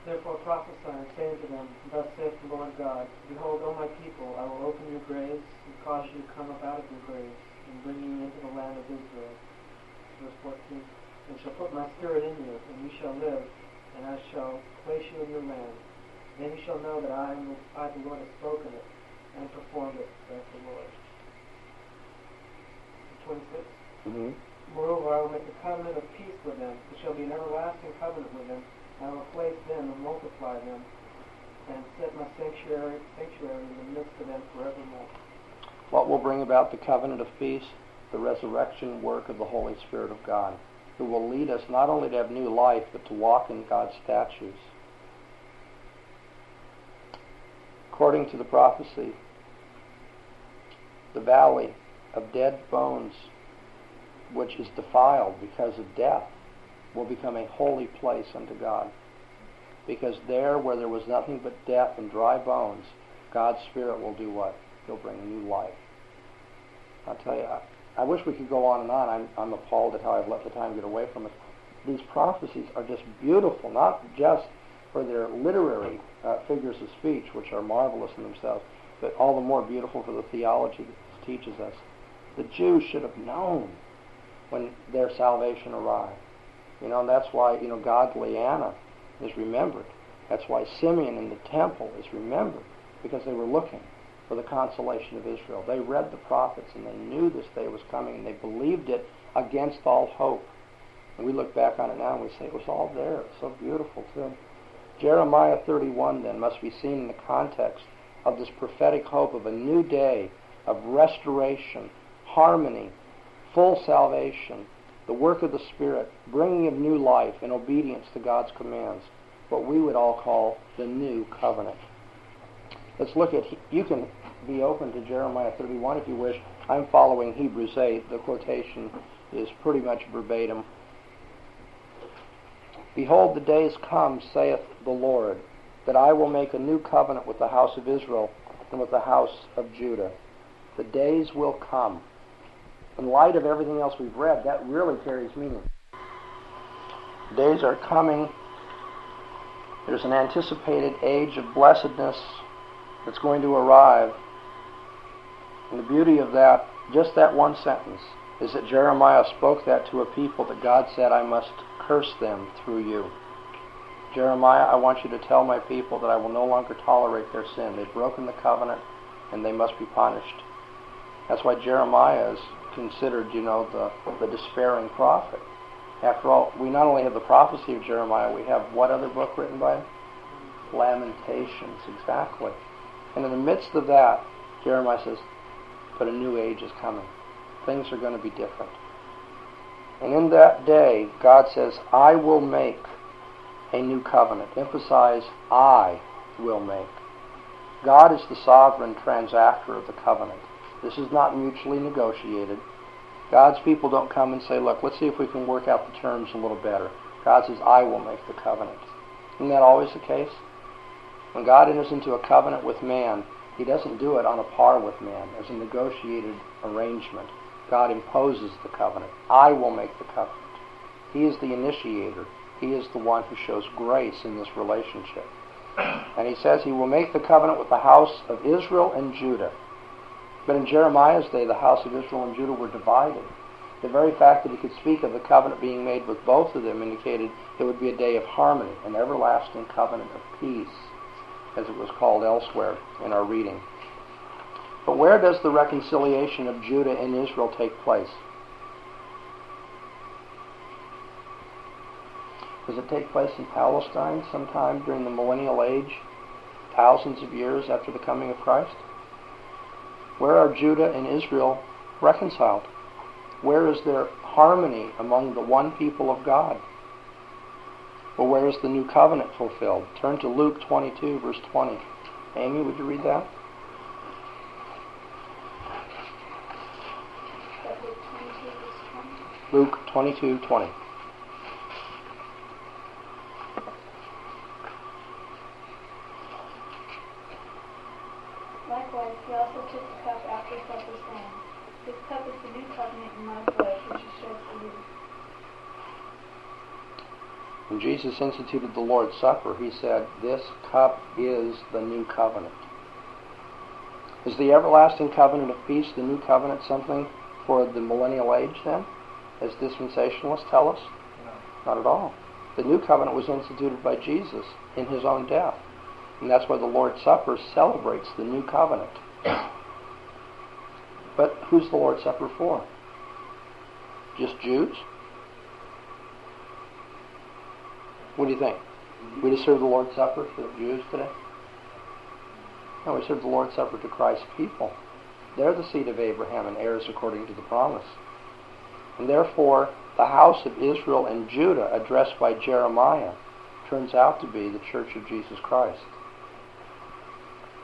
Therefore prophesy, saying to them, Thus saith the Lord God, Behold, O my people, I will open your graves, and cause you to come up out of your graves, and bring you into the land of Israel. Verse 14. And shall put my spirit in you, and you shall live, and I shall place you in your land. Then you shall know that I am I the Lord have spoken it, and performed it, saith the Lord. 26. Mm-hmm. Moreover, I will make a covenant of peace with them. It shall be an everlasting covenant with them. I will place them and multiply them, and set my sanctuary, sanctuary in the midst of them forevermore. What will bring about the covenant of peace? The resurrection work of the Holy Spirit of God, who will lead us not only to have new life, but to walk in God's statutes. According to the prophecy, the valley of dead bones, which is defiled because of death, will become a holy place unto God. Because there, where there was nothing but death and dry bones, God's Spirit will do what? He'll bring new life. I'll tell you, I, wish we could go on and on. I'm, I'm appalled at how I've let the time get away from us. These prophecies are just beautiful, not just for their literary uh, figures of speech, which are marvelous in themselves, but all the more beautiful for the theology that teaches us. The Jews should have known when their salvation arrived. You know, and that's why, you know, godly Anna is remembered. That's why Simeon in the temple is remembered, because they were looking for the consolation of Israel. They read the prophets and they knew this day was coming and they believed it against all hope. And we look back on it now and we say it was all there. It's so beautiful too. Jeremiah 31 then must be seen in the context of this prophetic hope of a new day of restoration, harmony, full salvation, the work of the Spirit, bringing of new life and obedience to God's commands, what we would all call the new covenant. Let's look at, you can be open to Jeremiah 31 if you wish. I'm following Hebrews 8. The quotation is pretty much verbatim. Behold, the days come, saith the Lord, that I will make a new covenant with the house of Israel and with the house of Judah. The days will come. In light of everything else we've read, that really carries meaning. Days are coming. There's an anticipated age of blessedness that's going to arrive. And the beauty of that, just that one sentence, is that Jeremiah spoke that to a people that God said, I must curse them through you. Jeremiah, I want you to tell my people that I will no longer tolerate their sin. They've broken the covenant and they must be punished. That's why Jeremiah is considered, you know, the, the despairing prophet. After all, we not only have the prophecy of Jeremiah, we have what other book written by him? Lamentations, exactly. And in the midst of that, Jeremiah says, but a new age is coming. Things are going to be different. And in that day, God says, I will make a new covenant. Emphasize, I will make. God is the sovereign transactor of the covenant. This is not mutually negotiated. God's people don't come and say, look, let's see if we can work out the terms a little better. God says, I will make the covenant. Isn't that always the case? When God enters into a covenant with man, he doesn't do it on a par with man as a negotiated arrangement. God imposes the covenant. I will make the covenant. He is the initiator. He is the one who shows grace in this relationship. And he says he will make the covenant with the house of Israel and Judah. But in Jeremiah's day, the house of Israel and Judah were divided. The very fact that he could speak of the covenant being made with both of them indicated it would be a day of harmony, an everlasting covenant of peace, as it was called elsewhere in our reading. But where does the reconciliation of Judah and Israel take place? Does it take place in Palestine sometime during the millennial age, thousands of years after the coming of Christ? Where are Judah and Israel reconciled? Where is there harmony among the one people of God? Or where is the new covenant fulfilled? Turn to Luke 22, verse 20. Amy, would you read that? Luke 22, 20. Likewise, he also took the cup after supper, saying, This cup is the new covenant in my blood, which is shed for you. When Jesus instituted the Lord's Supper, he said, This cup is the new covenant. Is the everlasting covenant of peace the new covenant something for the millennial age then, as dispensationalists tell us? No. Not at all. The new covenant was instituted by Jesus in his own death. And that's why the Lord's Supper celebrates the new covenant. But who's the Lord's Supper for? Just Jews? What do you think? We just serve the Lord's Supper for the Jews today? No, we serve the Lord's Supper to Christ's people. They're the seed of Abraham and heirs according to the promise. And therefore, the house of Israel and Judah, addressed by Jeremiah, turns out to be the church of Jesus Christ.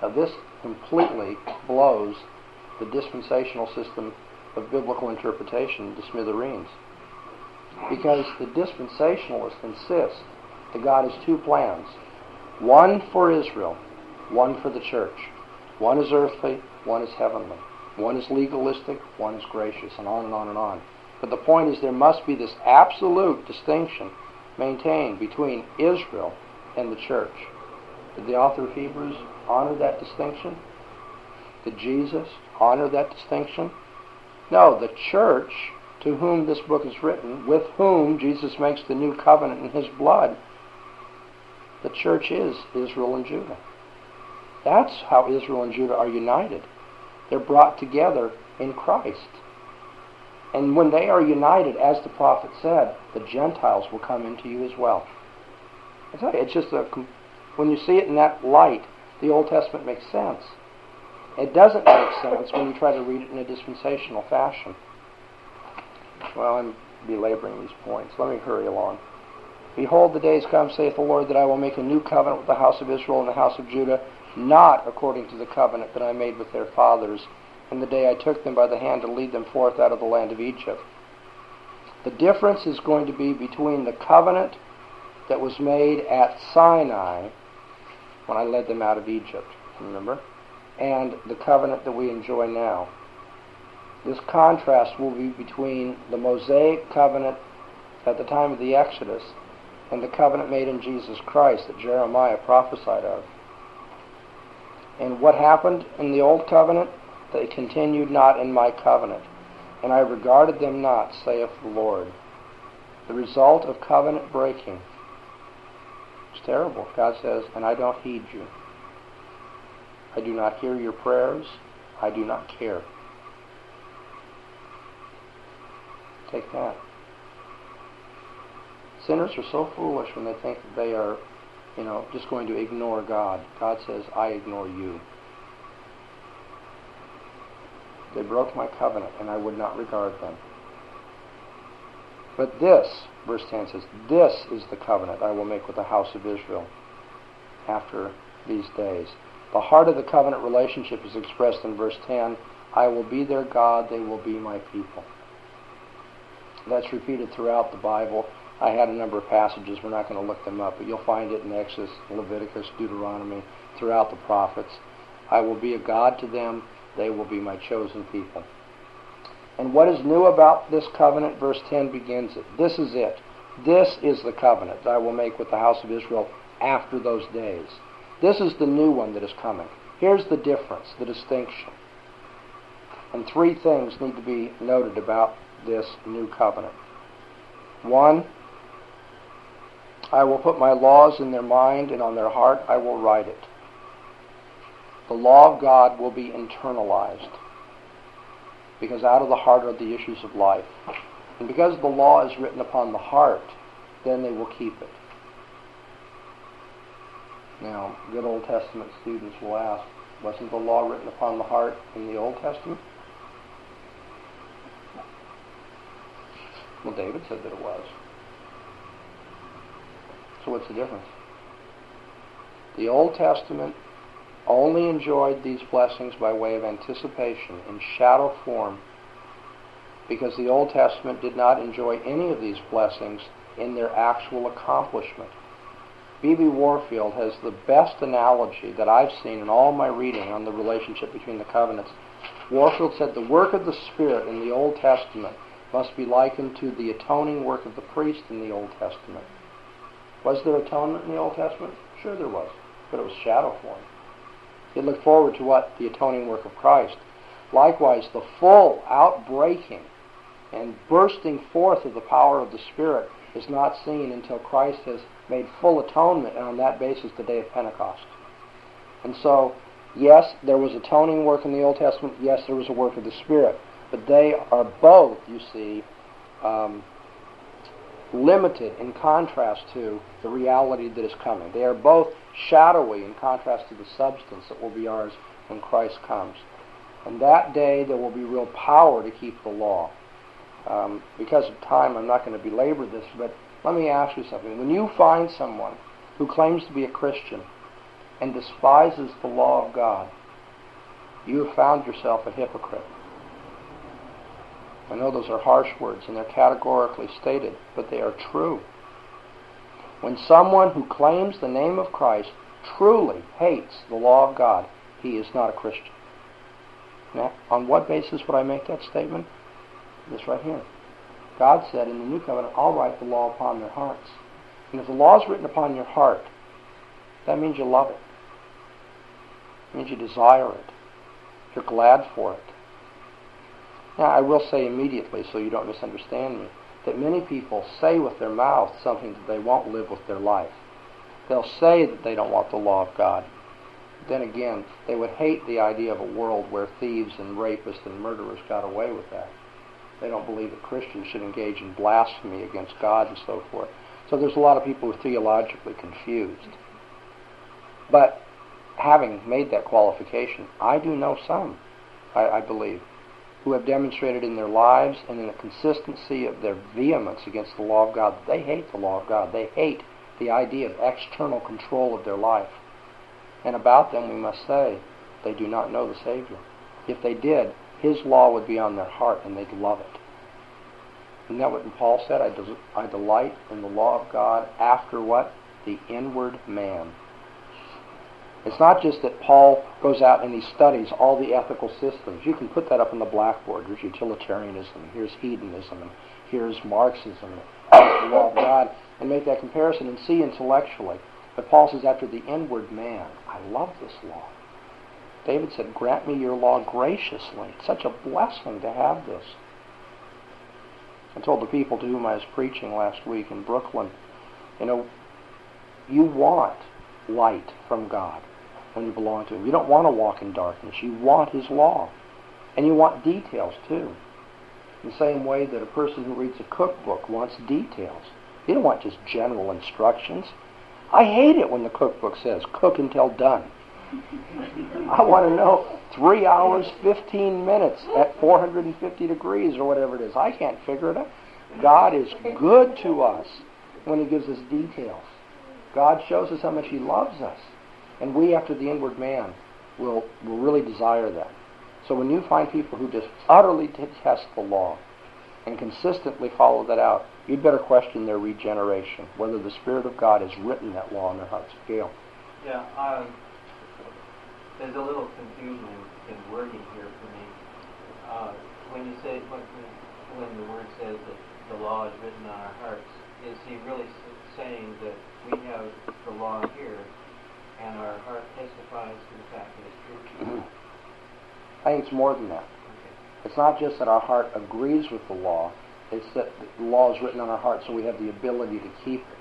Now, this completely blows the dispensational system of biblical interpretation to smithereens. Because the dispensationalists insist that God has two plans one for Israel, one for the church. One is earthly, one is heavenly. One is legalistic, one is gracious, and on and on and on. But the point is, there must be this absolute distinction maintained between Israel and the church. Did the author of Hebrews honor that distinction? Did Jesus honor that distinction? No, the church to whom this book is written, with whom Jesus makes the new covenant in his blood, the church is Israel and Judah. That's how Israel and Judah are united. They're brought together in Christ. And when they are united, as the prophet said, the Gentiles will come into you as well. I tell you, it's just a, when you see it in that light, the Old Testament makes sense. It doesn't make sense when you try to read it in a dispensational fashion. Well, I'm belaboring these points. Let me hurry along. Behold, the days come, saith the Lord, that I will make a new covenant with the house of Israel and the house of Judah, not according to the covenant that I made with their fathers in the day I took them by the hand to lead them forth out of the land of Egypt. The difference is going to be between the covenant that was made at Sinai when I led them out of Egypt, remember? And the covenant that we enjoy now. This contrast will be between the Mosaic covenant at the time of the Exodus and the covenant made in Jesus Christ that Jeremiah prophesied of. And what happened in the old covenant? They continued not in my covenant, and I regarded them not, saith the Lord. The result of covenant breaking is terrible. God says, and I don't heed you. I do not hear your prayers. I do not care. Take that. Sinners are so foolish when they think that they are, you know, just going to ignore God. God says, I ignore you. They broke my covenant, and I would not regard them. But this, verse 10 says, This is the covenant I will make with the house of Israel after these days. The heart of the covenant relationship is expressed in verse 10 I will be their God, they will be my people. That's repeated throughout the Bible. I had a number of passages, we're not going to look them up, but you'll find it in Exodus, Leviticus, Deuteronomy, throughout the prophets. I will be a God to them, they will be my chosen people. And what is new about this covenant? Verse 10 begins it. This is it. This is the covenant I will make with the house of Israel after those days. This is the new one that is coming. Here's the difference, the distinction. And three things need to be noted about this new covenant. One, I will put my laws in their mind, and on their heart I will write it. The law of God will be internalized because out of the heart are the issues of life. And because the law is written upon the heart, then they will keep it. Now, good Old Testament students will ask, wasn't the law written upon the heart in the Old Testament? Well, David said that it was. So what's the difference? The Old Testament only enjoyed these blessings by way of anticipation in shadow form because the Old Testament did not enjoy any of these blessings in their actual accomplishment. B.B. Warfield has the best analogy that I've seen in all my reading on the relationship between the covenants. Warfield said the work of the Spirit in the Old Testament must be likened to the atoning work of the priest in the Old Testament. Was there atonement in the Old Testament? Sure there was, but it was shadow form. It looked forward to what? The atoning work of Christ. Likewise, the full outbreaking and bursting forth of the power of the Spirit is not seen until Christ has made full atonement, and on that basis, the day of Pentecost. And so, yes, there was atoning work in the Old Testament. Yes, there was a work of the Spirit. But they are both, you see, um, limited in contrast to the reality that is coming. They are both shadowy in contrast to the substance that will be ours when Christ comes. And that day there will be real power to keep the law. Um, because of time, I'm not going to belabor this, but let me ask you something. When you find someone who claims to be a Christian and despises the law of God, you have found yourself a hypocrite. I know those are harsh words and they're categorically stated, but they are true. When someone who claims the name of Christ truly hates the law of God, he is not a Christian. Now, on what basis would I make that statement? This right here. God said in the New Covenant, I'll write the law upon their hearts. And if the law is written upon your heart, that means you love it. It means you desire it. You're glad for it. Now, I will say immediately, so you don't misunderstand me, that many people say with their mouth something that they won't live with their life. They'll say that they don't want the law of God. Then again, they would hate the idea of a world where thieves and rapists and murderers got away with that. They don't believe that Christians should engage in blasphemy against God and so forth. So there's a lot of people who are theologically confused. But having made that qualification, I do know some, I, I believe, who have demonstrated in their lives and in the consistency of their vehemence against the law of God, they hate the law of God. They hate the idea of external control of their life. And about them we must say, they do not know the Savior. If they did, His law would be on their heart and they'd love it. Isn't that what Paul said? I, I delight in the law of God after what? The inward man. It's not just that Paul goes out and he studies all the ethical systems. You can put that up on the blackboard. There's utilitarianism, here's hedonism, and here's Marxism, and the law of God, and make that comparison and see intellectually. But Paul says, after the inward man, I love this law. David said, Grant me your law graciously. It's such a blessing to have this. I told the people to whom I was preaching last week in Brooklyn, you know, you want light from God when you belong to Him. You don't want to walk in darkness. You want His law. And you want details too. In the same way that a person who reads a cookbook wants details. You don't want just general instructions. I hate it when the cookbook says cook until done. I want to know three hours, 15 minutes at 450 degrees or whatever it is. I can't figure it out. God is good to us when He gives us details. God shows us how much He loves us. And we, after the inward man, will, will really desire that. So when you find people who just utterly detest the law and consistently follow that out, you'd better question their regeneration, whether the Spirit of God has written that law in their hearts. Gail. Yeah, um, there's a little confusion in, in wording here for me. Uh, when you say, when the word says that the law is written on our hearts, is he really saying that we have the law here and our heart testifies to the fact that it's true? Mm-hmm. I think it's more than that. Okay. It's not just that our heart agrees with the law, it's that the law is written on our heart so we have the ability to keep it.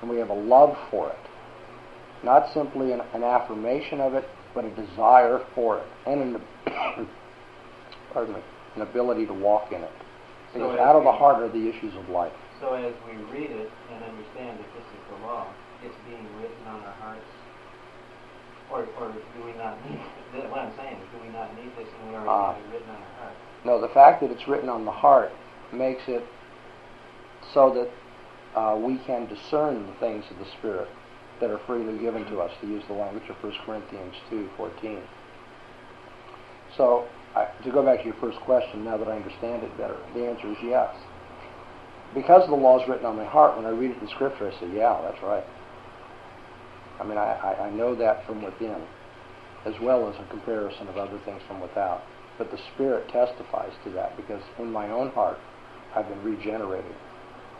And we have a love for it. Not simply an, an affirmation of it, but a desire for it. And an, pardon me, an ability to walk in it. So Because as out of the heart are the issues of life. So as we read it and understand that this is the law, it's being written on our hearts? Or, or do we not need, what I'm saying is, do we not need this and we already Ah. have it written on our heart? No, the fact that it's written on the heart makes it so that uh, we can discern the things of the Spirit that are freely given to us, to use the language of 1 Corinthians 2.14. So, I, to go back to your first question, now that I understand it better, the answer is yes. Because the law is written on my heart, when I read it in Scripture, I say, yeah, that's right. I mean, I, I, I know that from within, as well as a comparison of other things from without. But the Spirit testifies to that because in my own heart, I've been regenerated.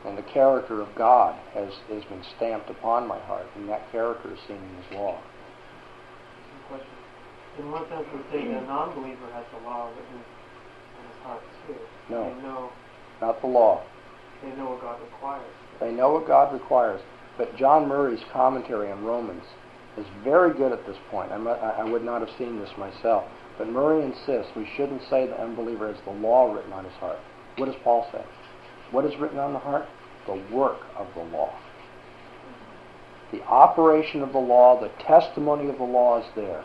And the character of God has, has been stamped upon my heart, and that character is seen in His law. Question. In one sense, we're saying that a non-believer has the law written in his heart too. No. They know, Not the law. they know what God requires. They know what God requires. But John Murray's commentary on Romans is very good at this point. I, mu- I I would not have seen this myself. But Murray insists we shouldn't say the unbeliever has the law written on his heart. What does Paul say? What is written on the heart? The work of the law. The operation of the law, the testimony of the law is there.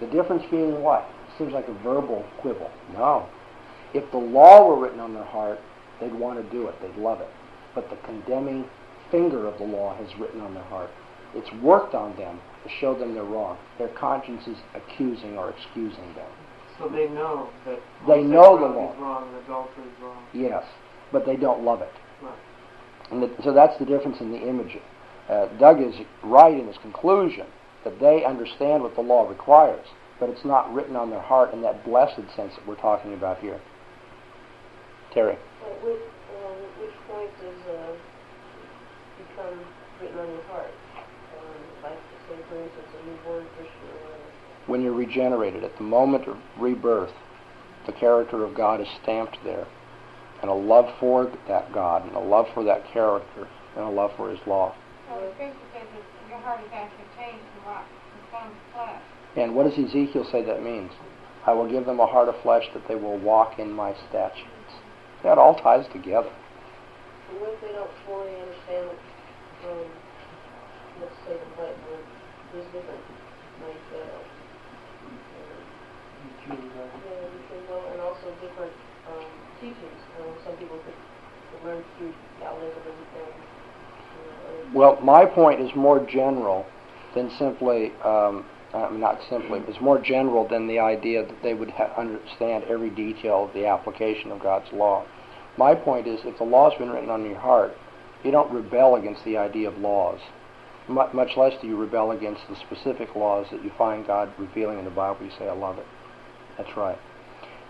The difference being what? Seems like a verbal quibble. No. If the law were written on their heart, they'd want to do it. They'd love it. But the condemning finger of the law has written on their heart. It's worked on them to show them they're wrong. Their conscience is accusing or excusing them. So they know that They know the law. is wrong and adultery is wrong. Yes, but they don't love it. Right. And the, so that's the difference in the image. Uh, Doug is right in his conclusion that they understand what the law requires, but it's not written on their heart in that blessed sense that we're talking about here. Terry. At which, um, which point does uh, become written on your heart? Um, like, say, for instance, a newborn Christian or whatever. when you're regenerated, at the moment of rebirth, the character of God is stamped there. And a love for that God, and a love for that character, and a love for His law. Well, the scripture says that your heart is actually changed from rock, from stone to flesh. And what does Ezekiel say that means? I will give them a heart of flesh that they will walk in my statutes. That all ties together. And what if they don't fully understand it from, let's say, the Bible is different, like, uh, You choose, uh, yeah, you can go, and also different um, teachings. Um, some people could, could learn through Calvinism and, and you know, Well, my point is more general than simply, um, uh, not simply, it's more general than the idea that they would ha- understand every detail of the application of God's law. My point is, if the law's been written on your heart, you don't rebel against the idea of laws. Much less do you rebel against the specific laws that you find God revealing in the Bible. You say, I love it. That's right.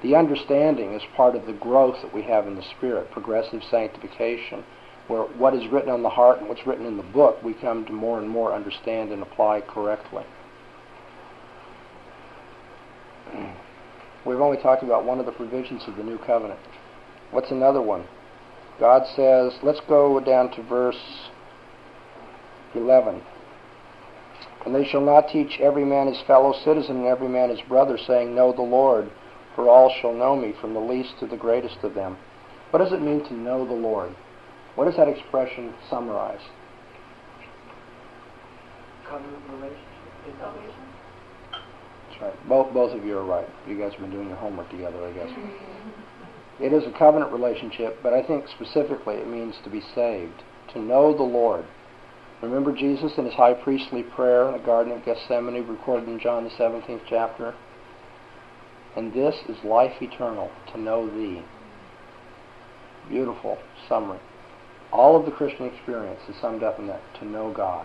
The understanding is part of the growth that we have in the Spirit, progressive sanctification, where what is written on the heart and what's written in the book, we come to more and more understand and apply correctly. We've only talked about one of the provisions of the new covenant. What's another one? God says, let's go down to verse 11. And they shall not teach every man his fellow citizen and every man his brother, saying, Know the Lord, for all shall know me, from the least to the greatest of them. What does it mean to know the Lord? What does that expression summarize? Covenant relationship. Salvation. That's right. Both both of you are right. You guys have been doing your homework together, I guess. It is a covenant relationship, but I think specifically it means to be saved, to know the Lord. Remember Jesus in his high priestly prayer in the Garden of Gethsemane, recorded in John the 17th chapter? And this is life eternal, to know thee. Beautiful summary. All of the Christian experience is summed up in that, to know God.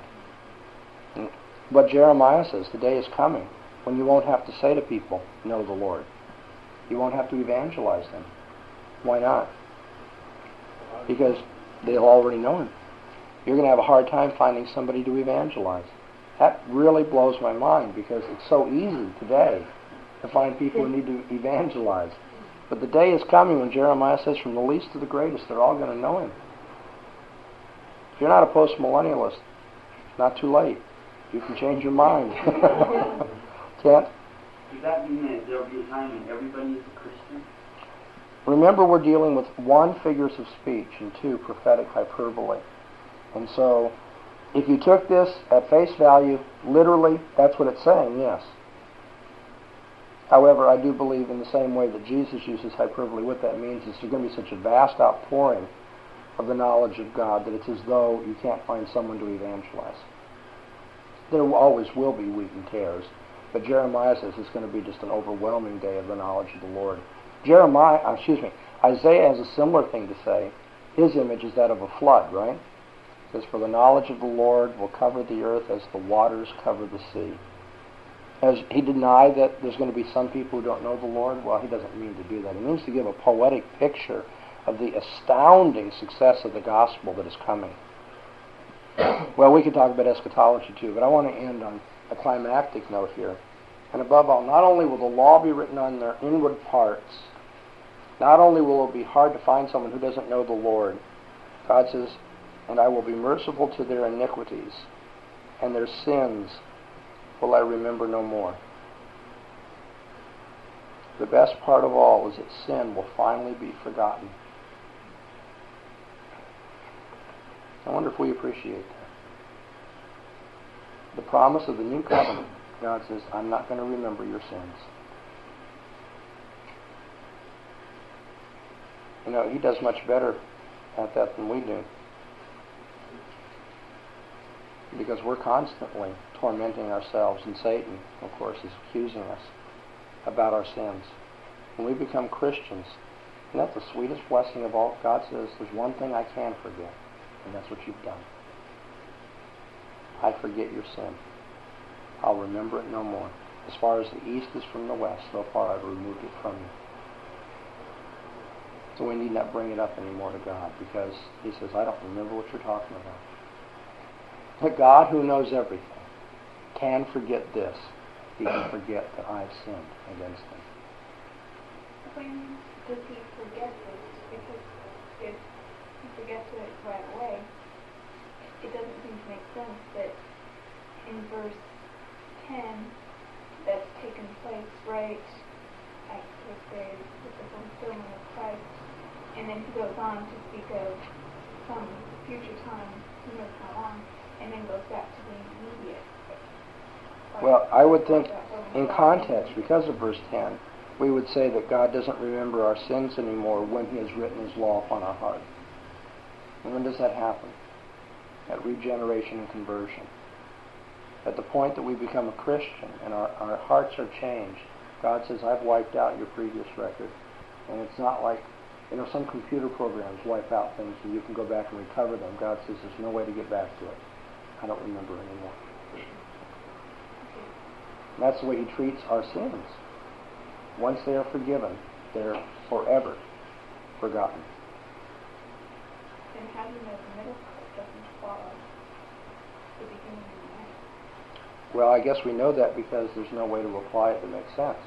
And what Jeremiah says, the day is coming when you won't have to say to people, know the Lord. You won't have to evangelize them. Why not? Because they'll already know Him. You're going to have a hard time finding somebody to evangelize. That really blows my mind because it's so easy today to find people who need to evangelize. But the day is coming when Jeremiah says, from the least to the greatest, they're all going to know Him. If you're not a postmillennialist, not too late. You can change your mind. Kent? Does that mean that there'll be a time when everybody is a Christian? Remember, we're dealing with one, figures of speech, and two, prophetic hyperbole. And so, if you took this at face value, literally, that's what it's saying, yes. However, I do believe in the same way that Jesus uses hyperbole, what that means is there's going to be such a vast outpouring of the knowledge of God that it's as though you can't find someone to evangelize. There always will be wheat and tares, but Jeremiah says it's going to be just an overwhelming day of the knowledge of the Lord. Jeremiah, uh, excuse me, Isaiah has a similar thing to say. His image is that of a flood, right? It says, For the knowledge of the Lord will cover the earth as the waters cover the sea. Has he denied that there's going to be some people who don't know the Lord? Well, he doesn't mean to do that. He means to give a poetic picture of the astounding success of the gospel that is coming. well, we could talk about eschatology too, but I want to end on a climactic note here. And above all, not only will the law be written on their inward parts, not only will it be hard to find someone who doesn't know the Lord, God says, and I will be merciful to their iniquities, and their sins will I remember no more. The best part of all is that sin will finally be forgotten. I wonder if we appreciate that. The promise of the new covenant, God says, I'm not going to remember your sins. You know, He does much better at that than we do. Because we're constantly tormenting ourselves, and Satan, of course, is accusing us about our sins. When we become Christians, and that's the sweetest blessing of all, God says, there's one thing I can forget, and that's what you've done. I forget your sin. I'll remember it no more. As far as the east is from the west, so far I've removed it from you. So we need not bring it up anymore to God because He says, I don't remember what you're talking about. But God, who knows everything, can forget this. He can forget that I've sinned against Him. When he forget this? Because if he forgets it right away, it doesn't seem to make sense that in verse 10 that's taken place right at this day with the fulfillment of Christ. And then he goes on to speak of some future time, who knows how long, and then goes back to the immediate. Well, I would think in context, because of verse 10, we would say that God doesn't remember our sins anymore when He has written His law upon our heart. And when does that happen? At regeneration and conversion. At the point that we become a Christian and our, our hearts are changed, God says, I've wiped out your previous record. And it's not like You know, some computer programs wipe out things and you can go back and recover them. God says there's no way to get back to it. I don't remember anymore. And that's the way He treats our sins. Once they are forgiven, they're forever forgotten. How do you know the middle part doesn't follow the beginning? Well, I guess we know that because there's no way to apply it that makes sense.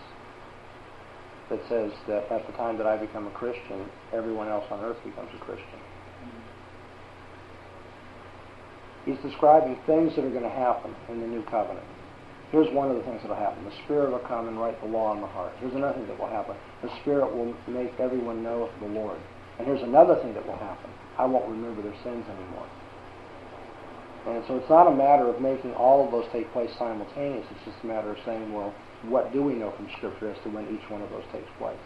That says that at the time that I become a Christian, everyone else on earth becomes a Christian. He's describing things that are going to happen in the new covenant. Here's one of the things that will happen. The Spirit will come and write the law on the heart. Here's another thing that will happen. The Spirit will make everyone know the Lord. And here's another thing that will happen. I won't remember their sins anymore. And so it's not a matter of making all of those take place simultaneously. It's just a matter of saying, well, what do we know from Scripture as to when each one of those takes place?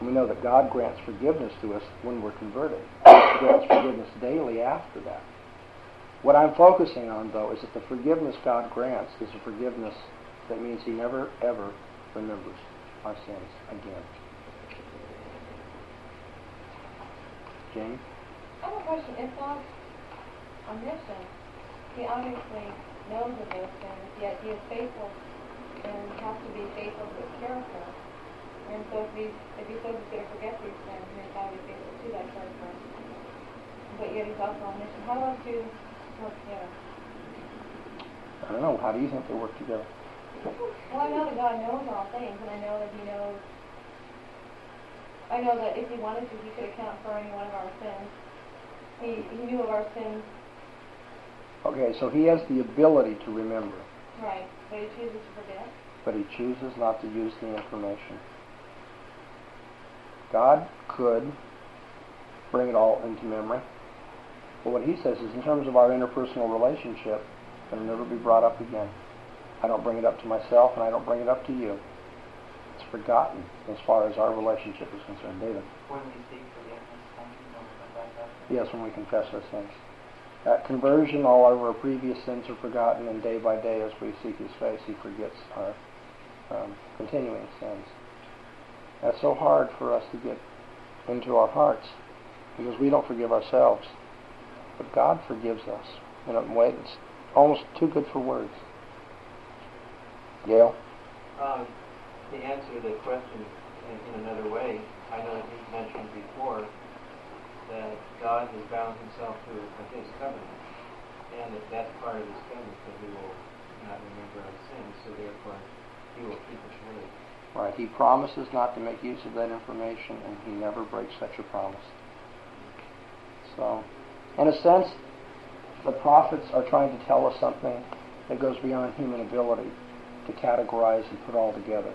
We know that God grants forgiveness to us when we're converted. He grants forgiveness daily after that. What I'm focusing on, though, is that the forgiveness God grants is a forgiveness that means He never, ever remembers our sins again. James? I have a question. If God's omniscient, He obviously knows of those sins, yet He is faithful and has to be faithful to His character. And so if He, if he says He's going to forget these sins, He has got to be faithful to that character. But yet He's also omniscient. How do those two work together? I don't know. How do you think they work together? Well, I know that God knows all things, and I know that He knows. I know that if He wanted to, He could account for any one of our sins. He, he knew of our sins, Okay, so He has the ability to remember, right, but He chooses to forget. but He chooses not to use the information. God could bring it all into memory. But what He says is, in terms of our interpersonal relationship, it'll never be brought up again. I don't bring it up to myself, and I don't bring it up to you. It's forgotten as far as our relationship is concerned. David? When we seek forgiveness, thank you, when we confess our sins. Yes, when we confess our sins. At conversion, all our previous sins are forgotten, and day by day, as we seek His face, He forgets our um, continuing sins. That's so hard for us to get into our hearts because we don't forgive ourselves. But God forgives us in a way that's almost too good for words. Gail? Um, to answer the question in, in another way, I know that you mentioned before that God has bound himself to his covenant, and that that's part of his covenant, that he will not remember our sins, so therefore he will keep his word. Right. He promises not to make use of that information, and he never breaks such a promise. So, in a sense, the prophets are trying to tell us something that goes beyond human ability to categorize and put all together.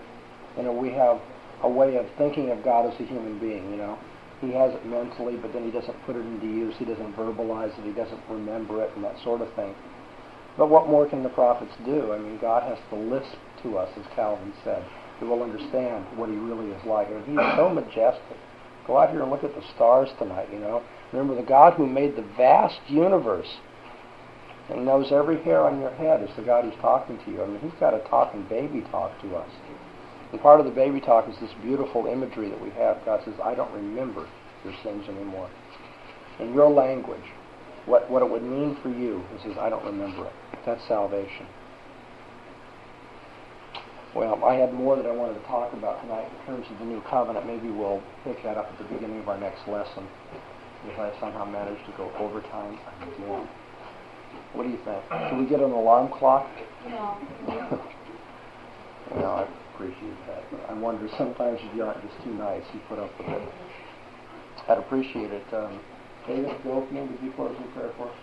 You know, we have a way of thinking of God as a human being, you know. He has it mentally, but then he doesn't put it into use. He doesn't verbalize it. He doesn't remember it and that sort of thing. But what more can the prophets do? I mean, God has to lisp to us, as Calvin said, that we'll understand what he really is like. I mean, he is so majestic. Go out here and look at the stars tonight, you know. Remember, the God who made the vast universe and knows every hair on your head is the God who's talking to you. I mean, he's got a talking baby talk to us. And part of the baby talk is this beautiful imagery that we have. God says, I don't remember your sins anymore. In your language, what, what it would mean for you, he says, I don't remember it. That's salvation. Well, I had more that I wanted to talk about tonight in terms of the new covenant. Maybe we'll pick that up at the beginning of our next lesson if I somehow manage to go overtime again. What do you think? Should we get an alarm clock? No. I appreciate that. I wonder sometimes if you aren't just too nice, you put up with it. I'd appreciate it. Um, David, go with me. Would you close in prayer for us?